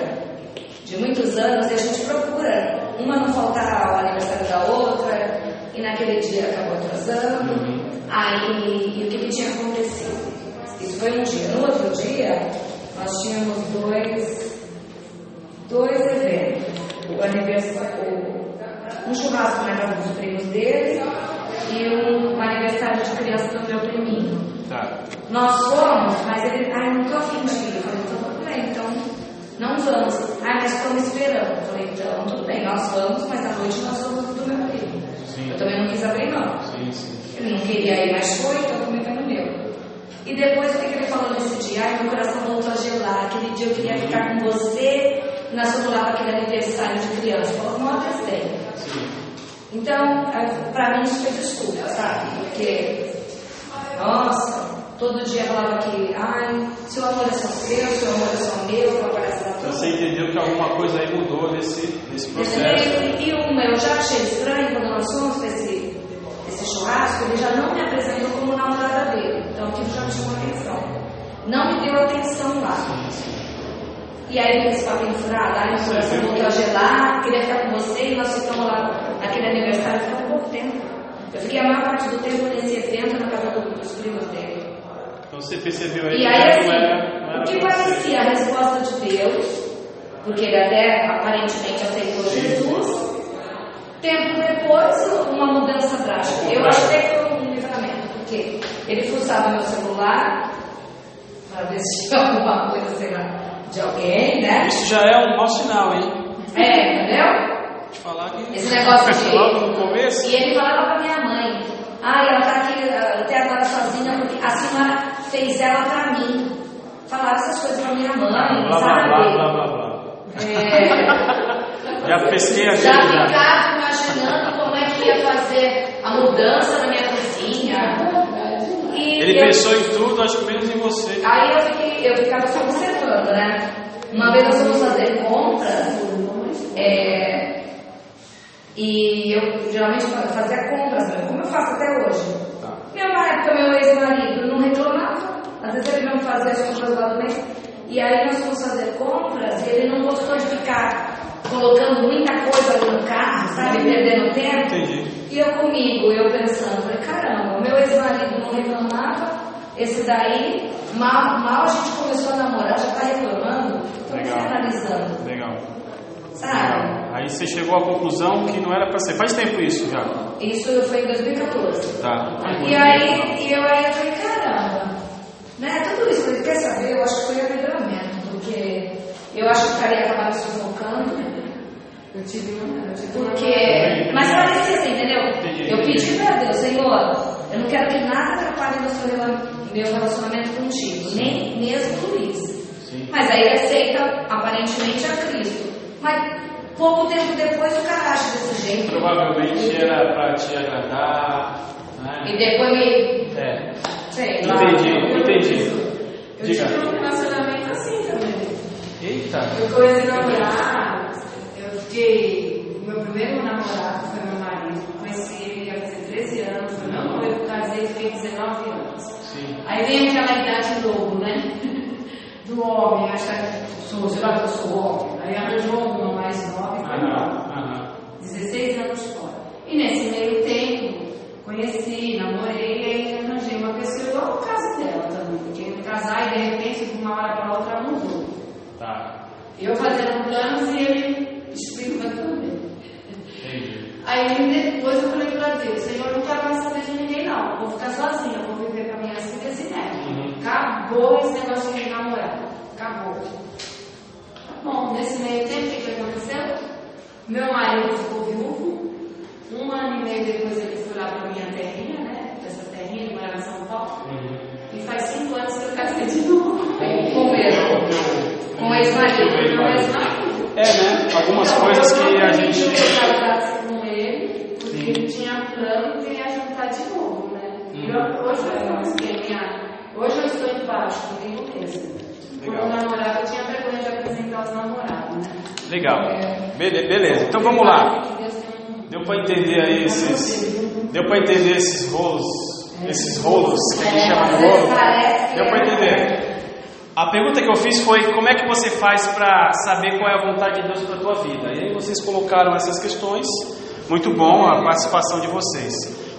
de muitos anos e a gente procura uma não faltar ao aniversário da outra e naquele dia acabou atrasando. Uhum. Aí, e o que, que tinha acontecido? Isso foi um dia. No outro dia, nós tínhamos dois, dois eventos. O aniversário, um churrasco na casa dos primos dele e um aniversário de criança do meu priminho. Tá. Nós fomos, mas ele, ai, não tô afim de ir. Eu falei, então tudo bem, então não vamos. Ai, mas estamos esperando. Eu falei, então tudo bem, nós vamos, mas à noite nós vamos do meu primo. Sim. Eu também não quis abrir mão. Sim, sim. Ele não queria ir, mas foi, então também foi no meu. E depois, o que ele falou nesse dia? Ai, meu coração voltou a gelar. Aquele dia eu queria ficar com você. Nós lá para aquele aniversário de criança. Falou, não atestei. Então, é, pra mim isso foi desculpa, sabe? Porque, nossa, todo dia falava que, ai, seu amor é só seu, seu amor é só meu, vou aparecer pra Então todo você entendeu que alguma coisa aí mudou nesse, nesse processo. E uma, eu já achei estranho quando nós fomos para esse, esse churrasco, ele já não me apresentou como namorada dele. Então aquilo já me chamou atenção. Não me deu atenção lá. E aí esse papinho furado, ai, meu coração voltou a gelar, queria ficar com você, e nós ficamos lá naquele aniversário, ficou um pouco tempo. Eu fiquei a maior parte do tempo nesse evento na casa do- dos primos dele. Então você percebeu aí E aí, assim, era, era o que parecia a resposta de Deus, porque ele até aparentemente aceitou Jesus, tempo depois, uma mudança drástica. Eu achei que foi um livramento, porque ele fuçava meu celular para ver se tinha alguma coisa, sei lá, de alguém, né? Isso já é um mau sinal, hein? É, entendeu? Te falar que. Esse negócio de- Logo no começo. E ele falava pra minha mãe, ah, ela tá aqui até agora sozinha porque a senhora fez ela pra mim. Falava essas coisas pra minha mãe, Blá blá sabe? blá blá blá blá. É, Já pesquei a já gente já. ficava imaginando como é que ia fazer a mudança na minha. E Ele eu- pensou em tudo, acho que menos em você. Aí eu, fiquei, eu ficava só observando, né? Uma vez nós fomos fazer compras, é, e eu geralmente fa- fazia compras, mesmo, como eu faço até hoje. Tá. Minha época, meu ex-marido não reclamava, às vezes ele mesmo fazia as compras lá do mês. E aí nós fomos fazer compras e ele não gostou de ficar colocando muita coisa ali no carro, sabe? Perdendo tempo. Entendi. E eu comigo, eu pensando, falei, caramba, meu ex-marido não reclamava, esse daí, mal, mal a gente começou a namorar, já tá reclamando. Legal. analisando, Legal. sabe? Aí você chegou à conclusão que não era pra ser. Faz tempo isso já. Isso foi em 2014. Tá. E aí, e eu aí eu falei, caramba, né? Tudo isso, quer saber, eu acho que foi arrependimento, porque eu acho que o cara ia acabar me sufocando. Eu tive uma. Eu tive uma Porque. Mas parecia assim, entendeu? Entendi. Eu pedi pra Deus, Senhor, eu não quero que nada atrapalhe meu relacionamento contigo, nem mesmo por isso. Sim. Mas aí ele aceita aparentemente a Cristo. Mas pouco tempo depois o cara acha desse jeito. Provavelmente era pra te agradar. Né? E depois me. É. Sei lá. Entendi, entendi. Eu Diga. tive um relacionamento assim também. Eita. Eu comecei a namorar, eu fiquei. Meu primeiro namorado foi meu marido. Conheci ele ia fazer 13 anos, foi meu noivo, casei fiquei 19 anos. Sim. Aí vem aquela idade lobo, né? Do homem, acha que sou, sei lá que eu sou homem. Aí arranjou uma mais nova e foi embora. Aham, aham. 16 anos fora. E nesse meio tempo, conheci, namorei, e aí arranjei uma pessoa igual o caso dela também. Porque casar e de repente, de uma hora para outra, mudou. Tá. Eu fazendo planos e ele explicando também. Aí depois eu falei pra Deus, Senhor, eu não quero mais saber de ninguém não. Vou ficar sozinha, vou viver com minhas filhas e netos. Uhum. Acabou esse negócio de namorar. Acabou. Tá bom, nesse meio tempo, o que, aconteceu? Meu marido ficou viúvo. Um ano e meio depois ele foi lá pra minha terrinha, né? Dessa terrinha, ele morava em São Paulo. Uhum. E faz cinco anos que eu casei de novo. Com o mesmo. Com o ex-marido. Meu ex-marido. É, né? Algumas coisas que a gente. Eu com ele, porque ele tinha plano de juntar de novo, né? Uhum. Eu- hoje eu não sei, minha, hoje eu estou em paz comigo mesmo. Legal. um namorado, eu tinha vergonha de apresentar os namorados, né? Legal. Bele- beleza. Então vamos lá. Deu pra entender aí esses. Deu pra entender esses rolos. Esses rolos que a gente chama de rolo. Deu pra é- entender. A pergunta que eu fiz foi como é que você faz para saber qual é a vontade de Deus para a tua vida. E aí vocês colocaram essas questões. Muito bom a participação de vocês.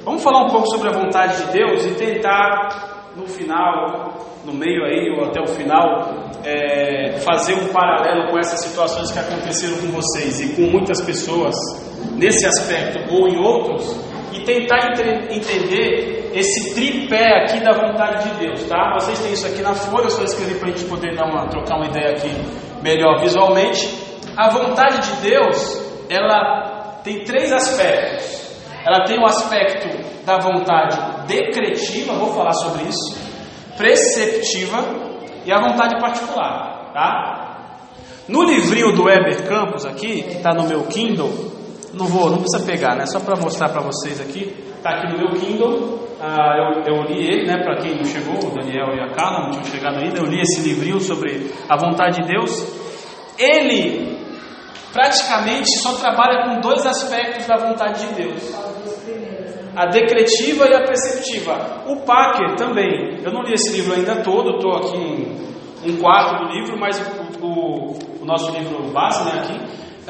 Vamos falar um pouco sobre a vontade de Deus e tentar no final, no meio aí ou até o final, é, fazer um paralelo com essas situações que aconteceram com vocês e com muitas pessoas nesse aspecto ou em outros tentar entre- entender esse tripé aqui da vontade de Deus, tá? Vocês têm isso aqui na folha, eu só escrevi para a gente poder dar uma, trocar uma ideia aqui melhor visualmente. A vontade de Deus, ela tem três aspectos. Ela tem o aspecto da vontade decretiva, vou falar sobre isso, preceptiva e a vontade particular, tá? No livrinho do Weber Campos aqui, que está no meu Kindle, não vou, não precisa pegar, né? Só para mostrar para vocês aqui, tá aqui no meu Kindle. Ah, eu, eu li ele, né? Para quem não chegou, o Daniel e a Carla não tinham chegado ainda. Eu li esse livrinho sobre a vontade de Deus. Ele praticamente só trabalha com dois aspectos da vontade de Deus a decretiva e a preceptiva. O Packer também. Eu não li esse livro ainda todo, estou aqui em um quarto do livro, mas o, o- o nosso livro base, né, aqui.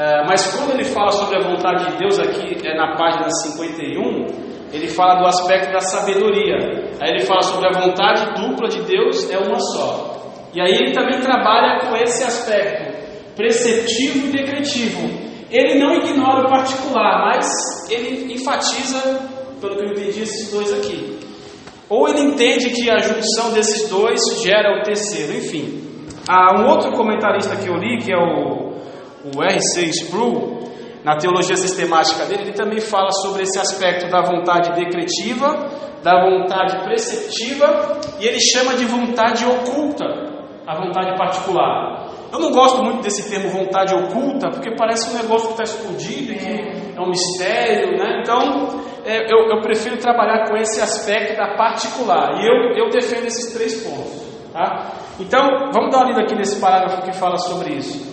É, mas quando ele fala sobre a vontade de Deus aqui, é na página 51, ele fala do aspecto da sabedoria. Aí ele fala sobre a vontade dupla de Deus é uma só. E aí ele também trabalha com esse aspecto preceptivo e decretivo. Ele não ignora o particular, mas ele enfatiza, pelo que eu entendi, esses dois aqui. Ou ele entende que a junção desses dois gera o terceiro, enfim. Há um outro comentarista que eu li, que é o, o R.C. Sproul, na teologia sistemática dele, ele também fala sobre esse aspecto da vontade decretiva, da vontade preceptiva, e ele chama de vontade oculta, a vontade particular. Eu não gosto muito desse termo vontade oculta, porque parece um negócio que está escondido, e que é um mistério, né? Então, é, eu, eu prefiro trabalhar com esse aspecto da particular, e eu, eu defendo esses três pontos, tá? Então, vamos dar uma lida aqui nesse parágrafo que fala sobre isso.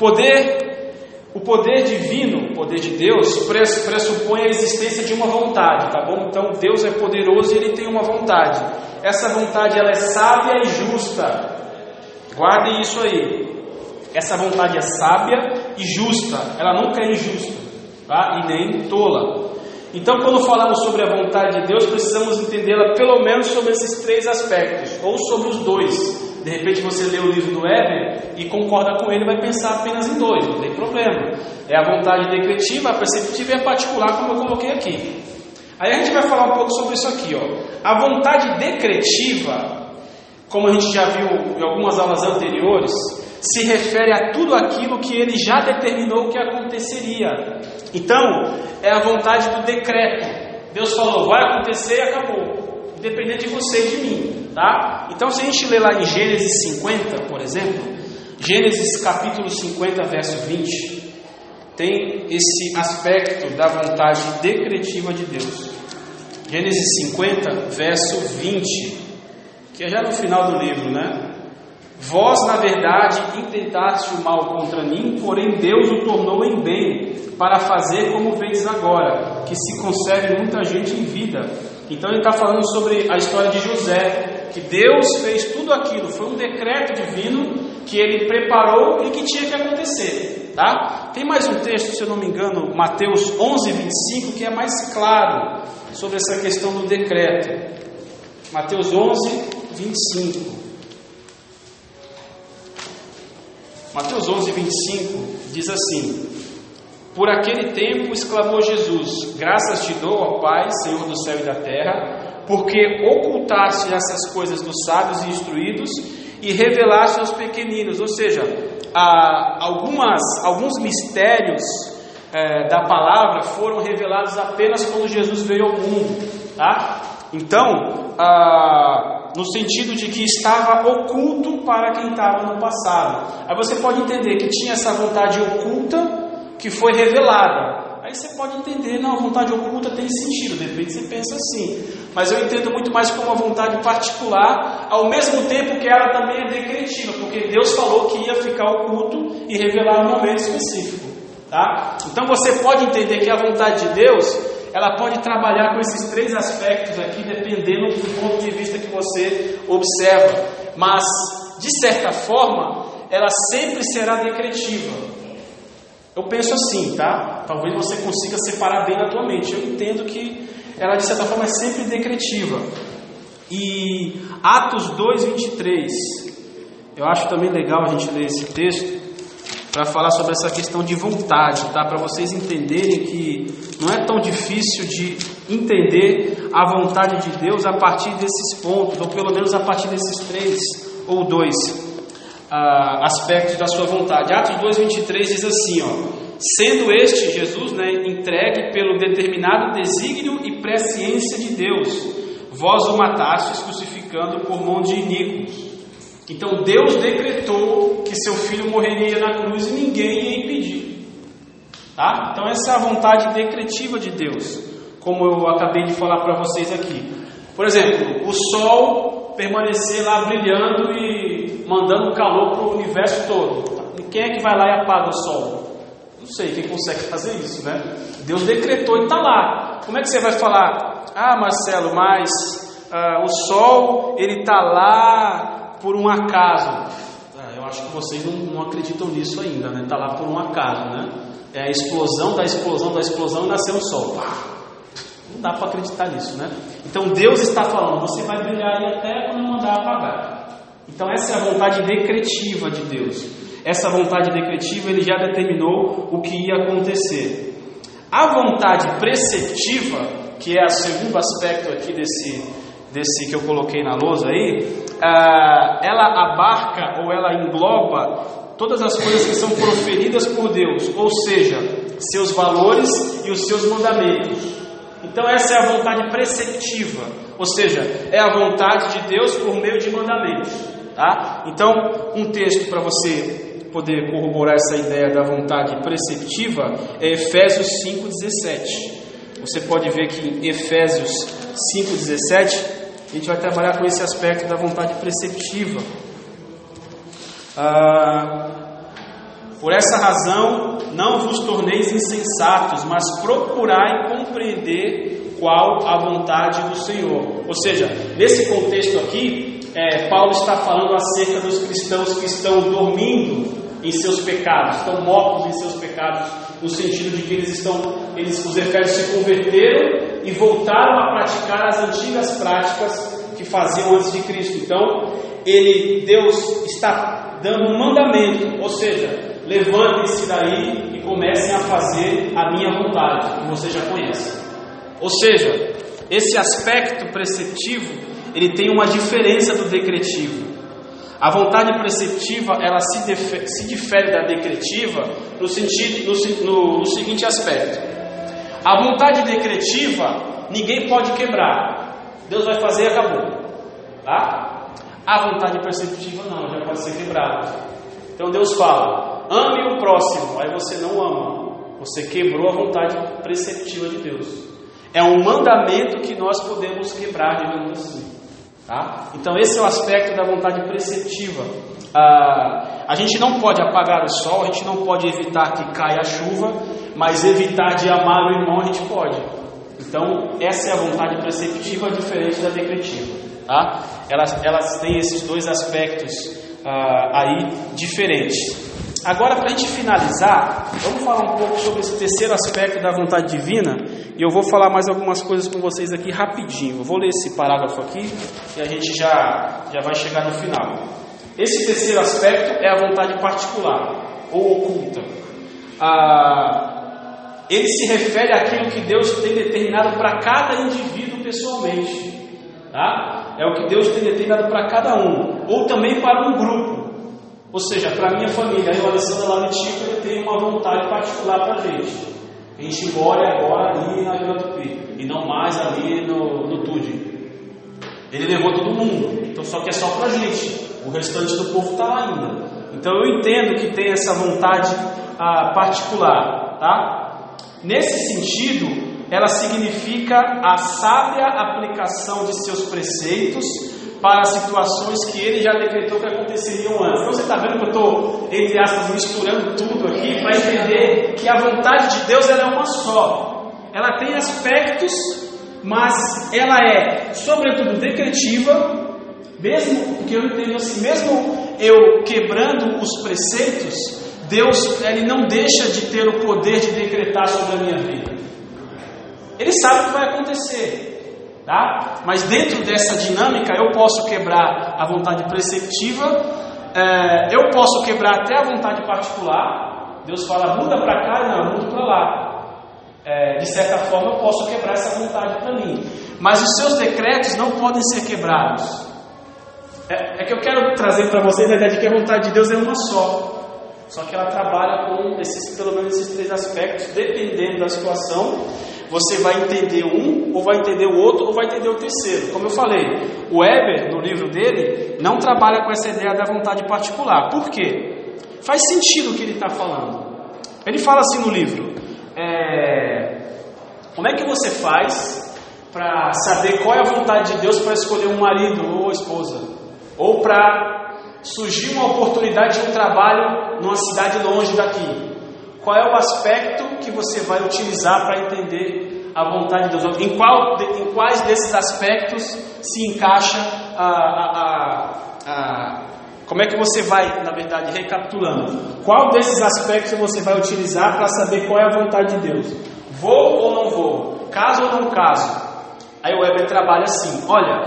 Poder, o poder divino, o poder de Deus, pres- pressupõe a existência de uma vontade, tá bom? Então Deus é poderoso e ele tem uma vontade. Essa vontade ela é sábia e justa. Guardem isso aí. Essa vontade é sábia e justa, ela nunca é injusta, tá? E nem tola. Então, quando falamos sobre a vontade de Deus, precisamos entendê-la pelo menos sobre esses três aspectos, ou sobre os dois. De repente você lê o livro do Weber e concorda com ele, vai pensar apenas em dois, não tem problema. É a vontade decretiva, a perceptiva e a particular, como eu coloquei aqui. Aí a gente vai falar um pouco sobre isso aqui, ó. A vontade decretiva, como a gente já viu em algumas aulas anteriores, se refere a tudo aquilo que ele já determinou que aconteceria. Então, é a vontade do decreto. Deus falou, vai acontecer e acabou. Independente de você e de mim, tá? Então, se a gente ler lá em Gênesis 50, por exemplo, Gênesis capítulo 50, verso 20, tem esse aspecto da vontade decretiva de Deus. Gênesis 50, verso 20, que é já no final do livro, né? Vós, na verdade, intentaste o mal contra mim, porém Deus o tornou em bem, para fazer como vês agora, que se conserve muita gente em vida. Então ele está falando sobre a história de José, que Deus fez tudo aquilo, foi um decreto divino que ele preparou e que tinha que acontecer. Tá? Tem mais um texto, se eu não me engano, Mateus 11, 25, que é mais claro sobre essa questão do decreto. Mateus 11, 25. Mateus 11, 25 diz assim: Por aquele tempo exclamou Jesus: Graças te dou, ó Pai, Senhor do céu e da terra, porque ocultaste essas coisas dos sábios e instruídos e revelaste aos pequeninos. Ou seja, algumas, alguns mistérios é, da palavra foram revelados apenas quando Jesus veio ao mundo. Tá? Então, no sentido de que estava oculto para quem estava no passado. Aí você pode entender que tinha essa vontade oculta que foi revelada. Aí você pode entender, não, a vontade oculta tem sentido, de repente você pensa assim. Mas eu entendo muito mais como uma vontade particular, ao mesmo tempo que ela também é decretiva, porque Deus falou que ia ficar oculto e revelar um momento específico. Tá? Então você pode entender que a vontade de Deus ela pode trabalhar com esses três aspectos aqui, dependendo do ponto de vista que você observa. Mas, de certa forma, ela sempre será decretiva. Eu penso assim, tá? Talvez você consiga separar bem na tua mente. Eu entendo que ela, de certa forma, é sempre decretiva. E Atos 2, 23. Eu acho também legal a gente ler esse texto para falar sobre essa questão de vontade, tá? Para vocês entenderem que não é tão difícil de entender a vontade de Deus a partir desses pontos, ou pelo menos a partir desses três ou dois uh, aspectos da sua vontade. Atos 2:23 diz assim, ó: Sendo este Jesus, né, entregue pelo determinado desígnio e presciência de Deus, vós o matastes crucificando por mão de iníquos. Então Deus decretou que seu filho morreria na cruz e ninguém ia impedir. Tá? Então essa é a vontade decretiva de Deus, como eu acabei de falar para vocês aqui. Por exemplo, o sol permanecer lá brilhando e mandando calor para o universo todo. Quem é que vai lá e apaga o sol? Não sei quem consegue fazer isso, né? Deus decretou e está lá. Como é que você vai falar? Ah, Marcelo, mas ah, o sol ele está lá por um acaso. É, eu acho que vocês não, não acreditam nisso ainda, né? Está lá por um acaso, né? É a explosão da explosão da explosão e nasceu o sol. Pá! Dá para acreditar nisso, né? Então Deus está falando, você vai brilhar aí até quando eu mandar apagar. Então essa é a vontade decretiva de Deus. Essa vontade decretiva ele já determinou o que ia acontecer. A vontade preceptiva, que é o segundo aspecto aqui desse, desse que eu coloquei na lousa aí, ah, ela abarca ou ela engloba todas as coisas que são proferidas por Deus, ou seja, seus valores e os seus mandamentos. Então, essa é a vontade preceptiva, ou seja, é a vontade de Deus por meio de mandamentos. Tá? Então, um texto para você poder corroborar essa ideia da vontade preceptiva é Efésios 5,17. Você pode ver que em Efésios 5,17 a gente vai trabalhar com esse aspecto da vontade preceptiva. Ah, por essa razão, não vos torneis insensatos, mas procurai compreender qual a vontade do Senhor. Ou seja, nesse contexto aqui, é, Paulo está falando acerca dos cristãos que estão dormindo em seus pecados, estão mortos em seus pecados, no sentido de que eles estão, eles, os efésios se converteram e voltaram a praticar as antigas práticas que faziam antes de Cristo. Então, ele, Deus está dando um mandamento, ou seja, levantem-se daí e comecem a fazer a minha vontade, que você já conhece. Ou seja, esse aspecto preceptivo, ele tem uma diferença do decretivo. A vontade preceptiva, ela se, se difere da decretiva no, sentido, no, no seguinte aspecto. A vontade decretiva, ninguém pode quebrar. Deus vai fazer e acabou. Tá? A vontade perceptiva não, já pode ser quebrada. Então Deus fala: ame o próximo, aí você não ama. Você quebrou a vontade preceptiva de Deus. É um mandamento que nós podemos quebrar, digamos assim. Tá? Então, esse é o aspecto da vontade preceptiva. Ah, a gente não pode apagar o sol, a gente não pode evitar que caia a chuva, mas evitar de amar o irmão a gente pode. Então, essa é a vontade preceptiva, diferente da decretiva. Tá? Elas, elas têm esses dois aspectos ah, aí diferentes. Agora, para a gente finalizar, vamos falar um pouco sobre esse terceiro aspecto da vontade divina. E eu vou falar mais algumas coisas com vocês aqui rapidinho. Eu vou ler esse parágrafo aqui e a gente já, já vai chegar no final. Esse terceiro aspecto é a vontade particular ou oculta. Ah, ele se refere àquilo que Deus tem determinado para cada indivíduo pessoalmente. Tá? É o que Deus tem determinado para cada um, ou também para um grupo. Ou seja, para minha família, eu, Alessandra, lá no Tico, tem uma vontade particular para a gente. A gente mora agora ali na Vila Tupi, e não mais ali no, no Tude. Ele levou todo mundo, então só que é só para a gente. O restante do povo está lá ainda. Então eu entendo que tem essa vontade ah, particular, tá? Nesse sentido, ela significa a sábia aplicação de seus preceitos para situações que ele já decretou que aconteceriam antes. Então você está vendo que eu estou, entre aspas, misturando tudo aqui para entender que a vontade de Deus é uma só. Ela tem aspectos, mas ela é, sobretudo, decretiva, mesmo, porque eu entendo assim, mesmo eu quebrando os preceitos, Deus ele não deixa de ter o poder de decretar sobre a minha vida. Ele sabe o que vai acontecer. Tá? Mas dentro dessa dinâmica eu posso quebrar a vontade preceptiva, é, eu posso quebrar até a vontade particular. Deus fala, muda para cá, não, muda para lá. É, de certa forma eu posso quebrar essa vontade para mim. Mas os seus decretos não podem ser quebrados. É, é que eu quero trazer para vocês a ideia de que a vontade de Deus é uma só. Só que ela trabalha com esses, pelo menos esses três aspectos, dependendo da situação você vai entender um, ou vai entender o outro, ou vai entender o terceiro. Como eu falei, o Weber, no livro dele, não trabalha com essa ideia da vontade particular. Por quê? Faz sentido o que ele está falando. Ele fala assim no livro: é, como é que você faz para saber qual é a vontade de Deus para escolher um marido ou esposa? Ou para surgir uma oportunidade de um trabalho numa cidade longe daqui? Qual é o aspecto que você vai utilizar para entender a vontade de Deus? Em, qual, em quais desses aspectos se encaixa a, a, a, a como é que você vai, na verdade, recapitulando? Qual desses aspectos você vai utilizar para saber qual é a vontade de Deus? Vou ou não vou? Caso ou não caso? Aí o Weber trabalha assim: olha,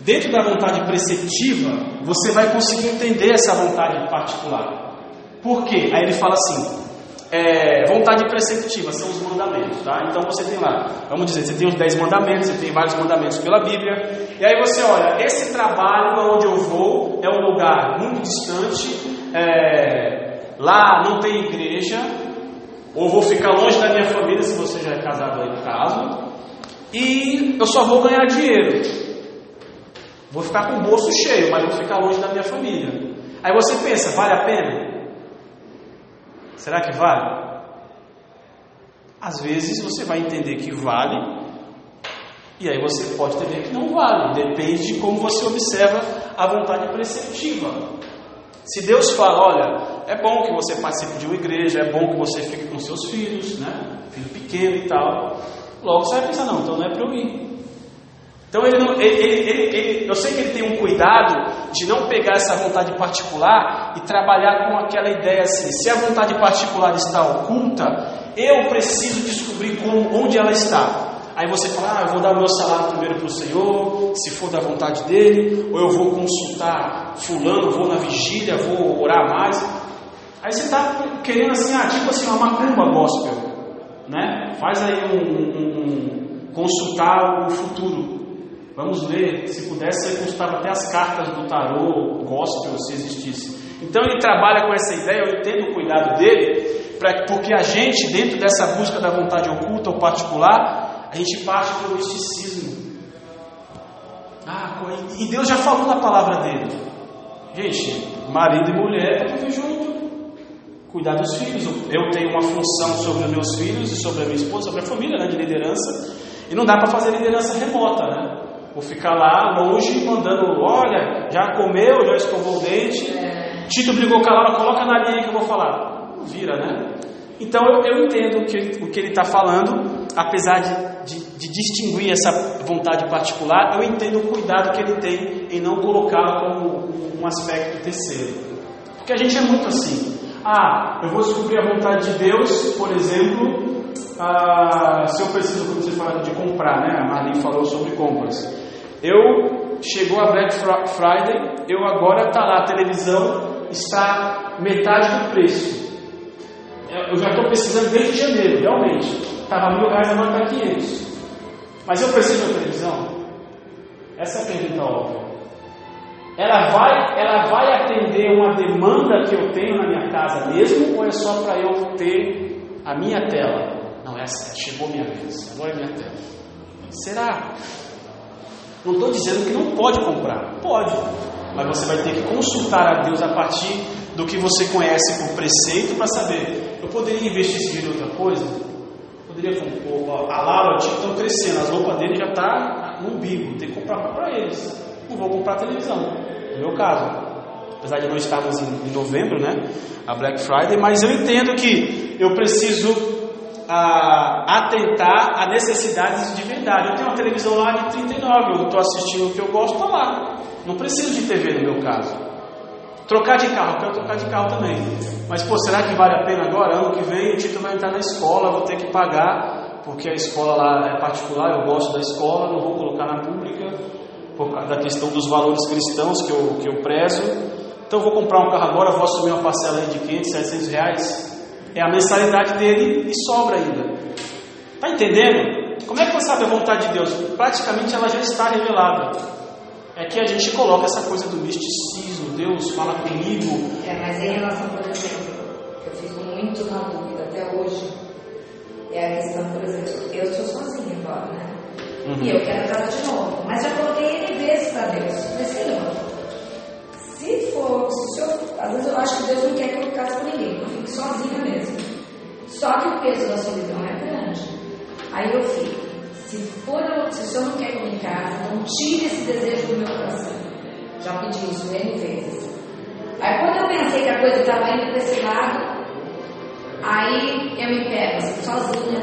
dentro da vontade preceptiva, você vai conseguir entender essa vontade particular. Por quê? Aí ele fala assim: é, vontade preceptiva, são os mandamentos, tá? Então você tem lá, vamos dizer, você tem os dez mandamentos, você tem vários mandamentos pela Bíblia, e aí você olha, esse trabalho onde eu vou é um lugar muito distante, é, lá não tem igreja, ou vou ficar longe da minha família, se você já é casado aí no caso, e eu só vou ganhar dinheiro. Vou ficar com o bolso cheio, mas vou ficar longe da minha família. Aí você pensa, vale a pena? Será que vale? Às vezes você vai entender que vale, e aí você pode entender que não vale. Depende de como você observa a vontade preceptiva. Se Deus fala, olha, é bom que você participe de uma igreja, é bom que você fique com seus filhos, né? Filho pequeno e tal. Logo você vai pensar, não, então não é para eu ir. Então ele, não, ele, ele, ele, eu sei que ele tem um cuidado de não pegar essa vontade particular e trabalhar com aquela ideia assim: se a vontade particular está oculta, eu preciso descobrir como, onde ela está. Aí você fala, ah, eu vou dar o meu salário primeiro para o Senhor, se for da vontade dele, ou eu vou consultar fulano, vou na vigília, vou orar mais. Aí você está querendo assim, ah, tipo assim, uma macumba gospel, né? Faz aí um, um, um consultar o futuro. Vamos ver, se pudesse, você consultava até as cartas do tarô, gospel, se existisse. Então ele trabalha com essa ideia, eu entendo o cuidado dele, pra, porque a gente, dentro dessa busca da vontade oculta ou particular, a gente parte para o misticismo. Ah, e Deus já falou na palavra dele. Gente, marido e mulher viver junto. Cuidar dos filhos. Eu tenho uma função sobre meus filhos e sobre a minha esposa, sobre a família né, de liderança. E não dá para fazer liderança remota, né? Vou ficar lá longe mandando, olha, já comeu, já escovou o dente. É. Tito brigou com a Laura, coloca na linha que eu vou falar. Não vira, né? Então eu, eu entendo o que, o que ele está falando, apesar de, de, de, distinguir essa vontade particular, eu entendo o cuidado que ele tem em não colocá-la como um aspecto terceiro. Porque a gente é muito assim. Ah, eu vou descobrir a vontade de Deus, por exemplo, ah, se eu preciso, como você fala, de comprar, né? A Marlene falou sobre compras. Eu chegou a Black Friday, eu agora está lá a televisão está metade do preço. Eu já estou precisando desde janeiro, realmente. Estava mil reais, agora está 500. Mas eu preciso da televisão? Essa é a pergunta óbvia. Ela vai, ela vai atender uma demanda que eu tenho na minha casa mesmo, ou é só para eu ter a minha tela? Não, essa chegou minha vez, agora é minha tela. Será? Não estou dizendo que não pode comprar, pode, mas você vai ter que consultar a Deus a partir do que você conhece por preceito para saber. Eu poderia investir esse dinheiro em outra coisa? Poderia comprar. A Laura, o Tico estão crescendo, as roupas dele já está no umbigo, tem que comprar para eles. Não vou comprar televisão, no meu caso. Apesar de não estarmos em novembro, né? A Black Friday, mas eu entendo que eu preciso a atentar a necessidades de verdade. Eu tenho uma televisão lá de 39, eu estou assistindo o que eu gosto, está lá. Não preciso de TV no meu caso. Trocar de carro, quero trocar de carro também. Mas, pô, será que vale a pena agora? Ano que vem o Tito vai entrar na escola, vou ter que pagar, porque a escola lá é particular, eu gosto da escola, não vou colocar na pública, por causa da questão dos valores cristãos que eu, que eu prezo. Então, vou comprar um carro agora, vou assumir uma parcela de 500, 700 reais é a mensalidade dele e sobra ainda. Está entendendo? Como é que você sabe a vontade de Deus? Praticamente ela já está revelada. É que a gente coloca essa coisa do misticismo, Deus fala comigo. É, mas em relação, por exemplo, eu fico muito na dúvida até hoje, é a questão, por exemplo, eu sou sozinha agora, né? Uhum. E eu quero casa de novo. Mas já coloquei N vezes para Deus. Falei, Senhor, se for, se eu, às vezes eu acho que Deus não quer que eu sozinha mesmo. Só que o peso da solidão é grande. Aí eu fico, se for, se o Senhor não quer que eu me case, então tire esse desejo do meu coração. Já pedi isso N vezes. Aí quando eu pensei que a coisa estava indo para esse lado, aí eu me pego assim, sozinha.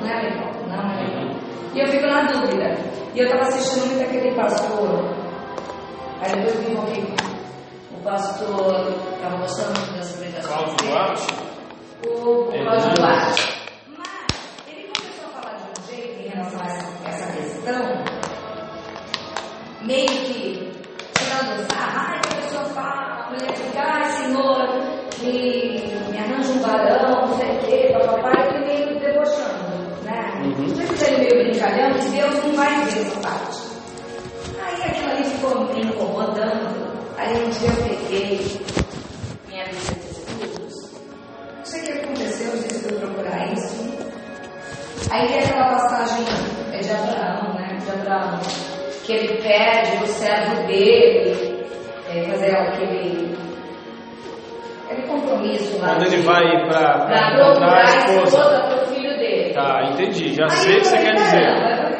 Não é legal, não é legal. E eu fico na dúvida. E eu estava assistindo muito aquele pastor. Aí depois me envolvi pastor estava gostando muito das pregações. Cláudio Duarte? O, é, Cláudio Duarte. Mas ele começou a falar de um jeito em relação a essa, questão, meio que tirando sarro, ai, que a pessoa fala, a mulher fica, ai, senhor, me, me arranja um varão, não sei o quê, papai, ele meio debochando, né? Uhum. Por isso ele meio brincalhão, que Deus não vai ver essa parte. Aí aquilo ali ficou me incomodando. Aí um dia eu peguei minha lista de estudos. Não sei o que aconteceu, não sei se eu procurar isso. Aí tem aquela passagem é de Abraão, né? De Abraão, que ele pede o servo dele é, fazer aquele, aquele compromisso lá. Quando ele vai para procurar a esposa para o filho dele. Tá, entendi. Já Aí sei o que você quer dizer. Caramba,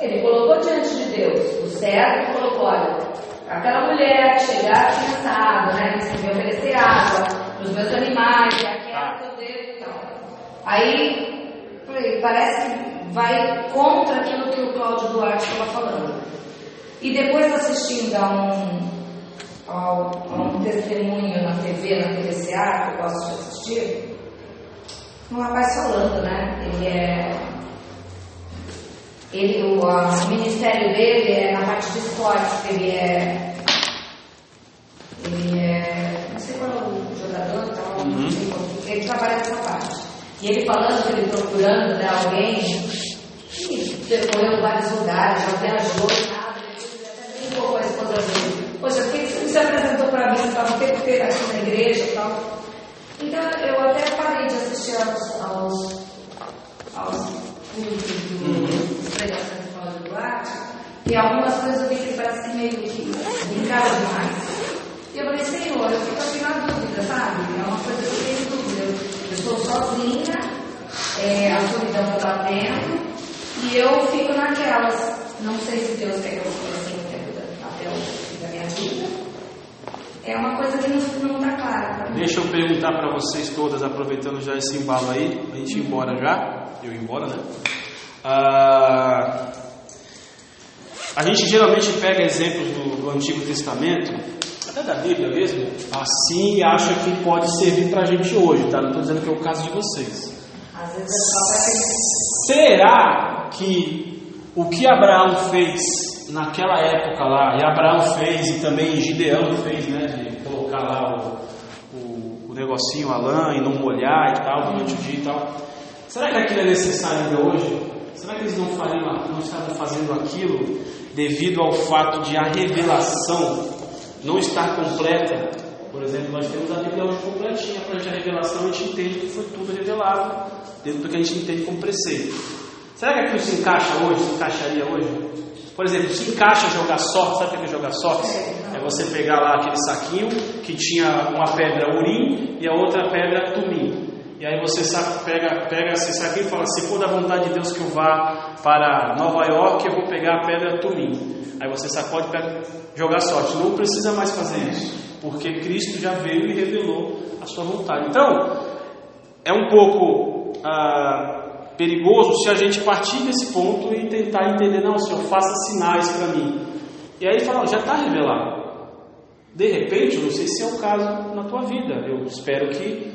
ele colocou diante de Deus, o servo colocou, olha, aquela mulher chegar cansada, né? Que me oferecer água para os meus animais, e aquela que eu devo e tal. Aí, parece que vai contra aquilo que o Cláudio Duarte estava falando. E depois assistindo a um, a um testemunho na TV, na TVCA, que eu gosto de assistir, um rapaz falando, né? Ele é. Ele, o, a, o ministério dele é na parte de esportes, ele é. Ele é. Não sei qual é o jogador, tal, uhum. ele trabalha nessa parte. E ele falando que ele procurando né, alguém que percorreu vários lugares, já viajou, nada, ele até brincou com a esposa dele. Poxa, por que você se apresentou para mim? Você estava o tempo inteiro aqui na igreja e tal. Então eu até parei de assistir aos, aos, aos cultos do pregação de Paulo Duarte, e algumas coisas eu vi que parece meio que brincaram demais. E eu falei, Senhor, eu fico assim na dúvida, sabe? É uma coisa que eu tenho dúvida. Eu, estou sozinha, é, a solidão está batendo, e eu fico naquelas. Não sei se Deus quer que eu fique assim até o fim da minha vida. É uma coisa que não está clara. Deixa eu perguntar para vocês todas, aproveitando já esse embalo aí, a gente ir embora já. Eu ir embora, né? Ah, a gente geralmente pega exemplos do, do Antigo Testamento até da Bíblia mesmo, assim e acha que pode servir para a gente hoje, tá? Não estou dizendo que é o caso de vocês. Às vezes é Será que o que Abraão fez naquela época lá, e Abraão fez e também Gideão fez, né, de colocar lá o, o, o negocinho, a lã e não molhar e tal, durante o dia e tal, será que aquilo é necessário ainda hoje? Será que eles não, fariam, não estavam fazendo aquilo devido ao fato de a revelação não estar completa. Por exemplo, nós temos a Bíblia hoje completinha para a gente a revelação, a gente entende que foi tudo revelado dentro do que a gente entende como preceito. Será que aquilo se encaixa hoje, se encaixaria hoje? Por exemplo, se encaixa jogar sorte, sabe o que é jogar sorte? É você pegar lá aquele saquinho que tinha uma pedra urim e a outra pedra tumim. E aí você pega, pega esse saquinho e fala, se for da vontade de Deus que eu vá para Nova York, eu vou pegar a pedra tumim. Aí você sacode para jogar sorte. Não precisa mais fazer isso, porque Cristo já veio e revelou a sua vontade. Então, é um pouco ah, perigoso se a gente partir desse ponto e tentar entender, não, Senhor, faça sinais para mim. E aí fala, já está revelado. De repente, eu não sei se é o caso na tua vida. Eu espero que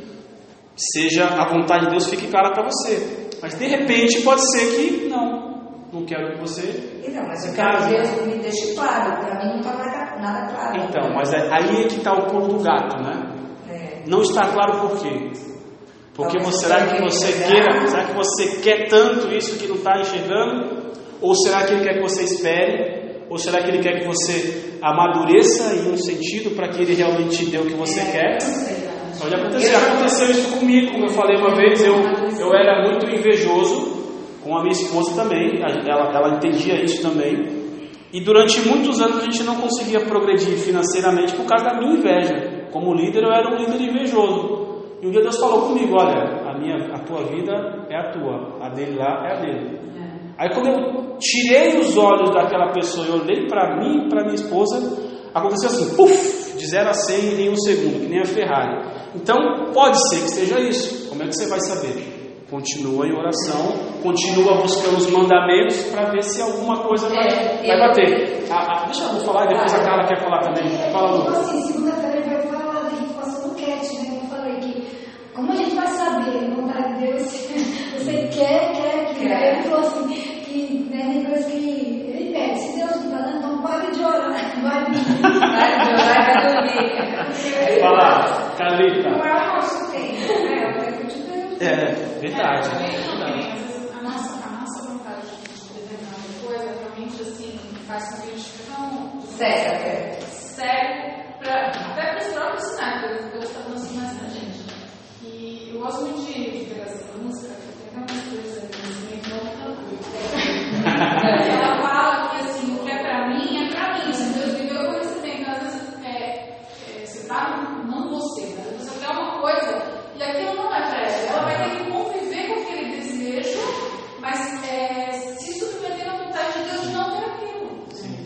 seja a vontade de Deus fique clara para você. Mas de repente pode ser que não. Não quero que você. Então, mas eu quero que Deus me deixe claro. Para mim não está nada claro. Então, mas é, aí é que está o pulo do gato, né? É. Não está claro por quê? Porque você, será que você queira, será que você quer tanto isso que não está enxergando? Ou será que ele quer que você espere? Ou será que ele quer que você amadureça em um sentido para que ele realmente te dê o que você é, quer? Pode acontecer. Aconteceu isso comigo, como eu falei uma vez, eu, eu era muito invejoso com a minha esposa também, ela, ela entendia isso também. E durante muitos anos a gente não conseguia progredir financeiramente por causa da minha inveja. Como líder, eu era um líder invejoso. E um dia Deus falou comigo: Olha, a, minha, a tua vida é a tua, a dele lá é a dele. É. Aí, quando eu tirei os olhos daquela pessoa e olhei para mim e para minha esposa, aconteceu assim: puf, de 0 a 100 em um segundo, que nem a Ferrari. Então, pode ser que seja isso. Como é que você vai saber? Continua em oração, continua buscando os mandamentos para ver se alguma coisa vai, é, vai bater. A, a, deixa eu falar e depois a Carla quer falar também. Fala, Lu. Assim, segunda-feira vai falar da gente passou no cat, né? Eu falei que como a gente vai saber a vontade de Deus? Você quer, quer, quer. Ele falou assim, que né, tem coisa que ele pede. Se Deus não está dando, então pare de orar. Vai dormir. Vai de orar, vai dormir. Fala, Carlita. Não é o nosso tempo, né? É, verdade. a, nossa, a nossa vontade de determinada coisa realmente assim, faz com que a gente fique tão sério, sério pra, até para os próprios sinais que está dando sinais pra gente. E eu gosto muito de, de pegar essa música, porque tem umas coisas assim, meio tão tranquilo. Ela fala que assim, o que é pra mim é pra mim. Se Deus me deu, eu vou receber. Então, às vezes, é, é, você tá, não você, mas você quer uma coisa e aquilo não é para ela. Ela vai ter que conviver com aquele desejo, mas é, se submeter à vontade de Deus de não ter aquilo.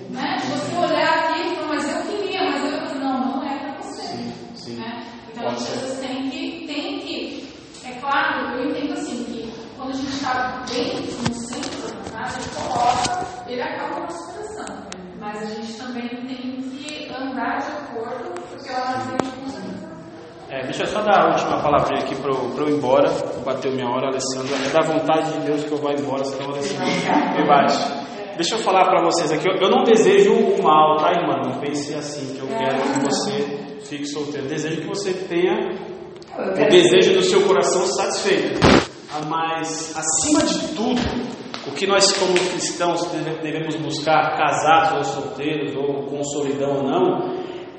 Né? De você olhar aquilo e falar, mas andar de acordo porque ela aprende com os É, deixa eu só dar a última palavrinha aqui para eu, eu ir embora. Bateu minha hora, Alessandro. É da vá embora, senão o Alessandro me bate. Deixa eu falar para vocês aqui. Eu, não desejo o mal, tá, irmã? Não pense assim, que eu quero que você fique solteiro. Eu desejo que você tenha o desejo do seu coração satisfeito. Ah, Mas, acima de tudo, o que nós, como cristãos, deve- devemos buscar, casados ou solteiros, ou com solidão ou não,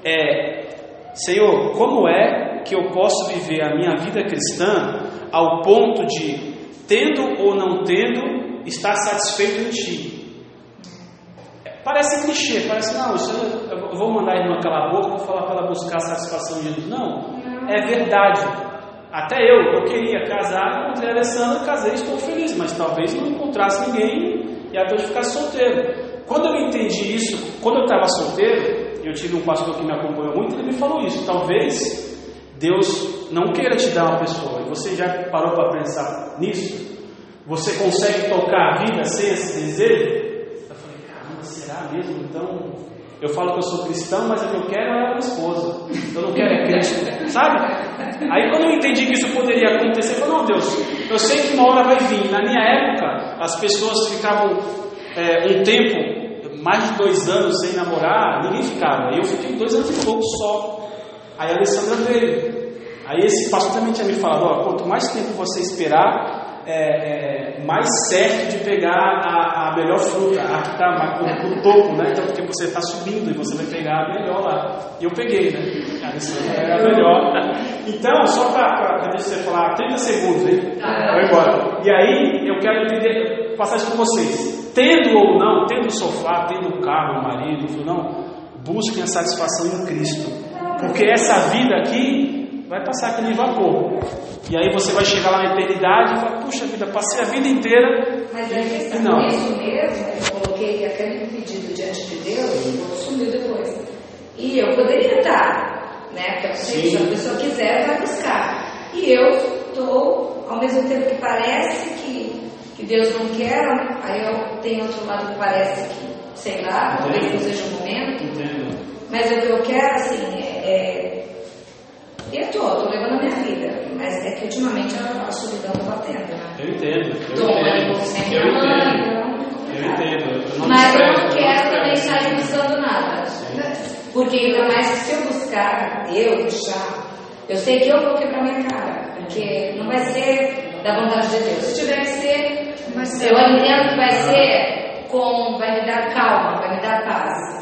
é: Senhor, como é que eu posso viver a minha vida cristã ao ponto de, tendo ou não tendo, estar satisfeito em Ti? Parece clichê, parece, não, isso eu eu vou mandar a irmã calar a boca, vou falar para ela buscar a satisfação de Jesus. Não, é verdade. Até eu, eu queria casar, encontrei a Alessandra, casei, estou feliz, mas talvez não encontrasse ninguém e até eu ficasse solteiro. Quando eu entendi isso, quando eu estava solteiro, eu tive um pastor que me acompanhou muito, ele me falou isso. Talvez Deus não queira te dar uma pessoa. E você já parou para pensar nisso? Você consegue tocar a vida sem esse desejo? Eu falei, caramba, será mesmo? Então, eu falo que eu sou cristão, mas o que eu quero é uma esposa. Eu não quero é Cristo, sabe? Aí quando eu entendi que isso poderia acontecer, eu falei, não, Deus, eu sei que uma hora vai vir. Na minha época, as pessoas ficavam é, um tempo, mais de dois anos sem namorar, ninguém ficava. Eu fiquei dois anos e pouco só. Aí a Alessandra veio. Aí esse pastor também tinha me falado, ó, quanto mais tempo você esperar, é, é, mais certo de pegar a, a melhor fruta, a que está no topo, né? Então, porque você está subindo e você vai pegar a melhor lá. E eu peguei, né? A melhor. Então, só para você falar 30 segundos, hein? Vou embora. E aí, eu quero entender, passar isso com vocês. Tendo ou não, tendo o sofá, tendo o carro, o marido, não, busquem a satisfação em Cristo. Porque essa vida aqui vai passar aquele vapor. E aí você vai chegar lá na eternidade e falar, puxa vida, passei a vida inteira. Mas é e questão não. isso mesmo, eu coloquei aquele pedido diante de Deus e vou sumiu depois. E eu poderia estar, né? Porque que se a pessoa quiser, vai buscar. E eu estou, ao mesmo tempo que parece que, que Deus não quer, aí eu tenho outro lado que parece que, sei lá, talvez não seja o momento. Entendo. Mas o que eu quero, assim, é. é eu tô, tô levando a minha vida, mas é que ultimamente a, a solidão tá batendo, né? Eu entendo, eu Tô entendo. sem Eu minha mãe, entendo. então. Eu entendo. Eu não Mas eu não quero também sair buscando nada. Porque ainda mais que se eu buscar, eu puxar, eu sei que eu vou quebrar minha cara. Porque não vai ser da vontade de Deus. Se tiver que ser, eu entendo que vai ser com, vai me dar calma, vai me dar paz.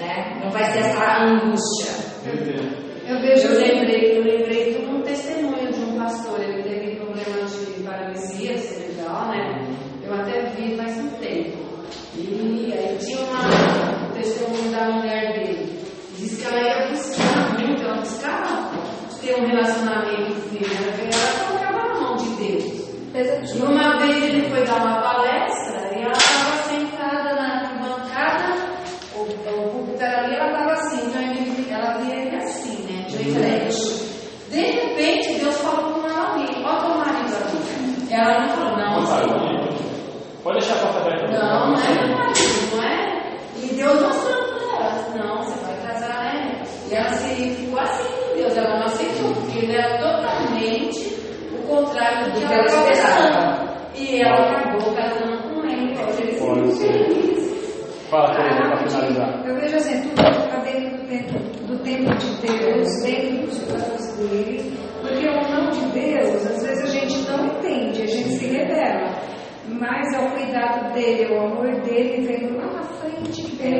Né? Não vai ser essa angústia. Eu entendo. Eu vejo, eu lembrei, eu lembrei de um testemunho de um pastor, ele teve problema de paralisia cerebral, né? Eu até vi faz um tempo. E aí tinha uma, um testemunho da mulher dele. Diz que ela ia buscar muito, ela buscava ter um relacionamento firme, ela colocava na mão de Deus. E uma vez ele foi dar uma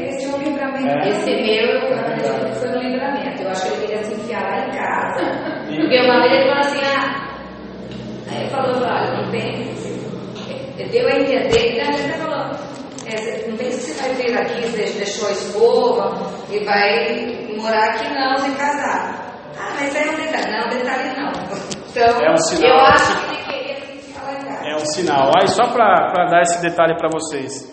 esse é um livramento. É. Esse meu, eu acredito que foi no livramento. Eu acho que ele queria se enfiar lá em casa. Porque uma vez ele falou assim, ah. Aí ele falou, olha, não tem. Deu a entender, e a gente falou, é, não tem que você vai vir aqui, você deixou a escova e vai morar aqui não, sem casar. Ah, mas aí é um detalhe, não é um detalhe não. Então, É um sinal. eu acho que ele queria se enfiar lá em casa. É um sinal. Aí só para dar esse detalhe para vocês.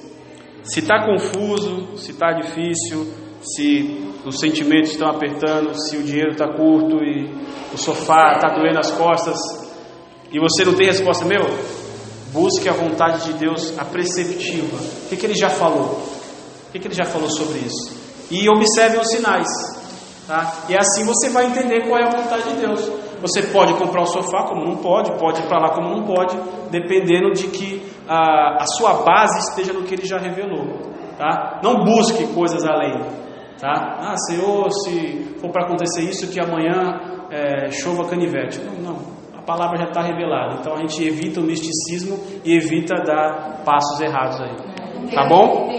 Se está confuso, se está difícil, se os sentimentos estão apertando, se o dinheiro está curto e o sofá está doendo as costas e você não tem resposta, meu, busque a vontade de Deus, a preceptiva. O que, que ele já falou? O que, que ele já falou sobre isso? E observe os sinais. Tá? E assim você vai entender qual é a vontade de Deus. Você pode comprar o sofá como não pode, pode ir para lá como não pode, dependendo de que a, a sua base esteja no que ele já revelou. Tá? Não busque coisas além. Tá? Ah, Senhor, se for para acontecer isso, que amanhã é, chova canivete. Não, não. A palavra já está revelada. Então a gente evita o misticismo e evita dar passos errados aí. Tá bom?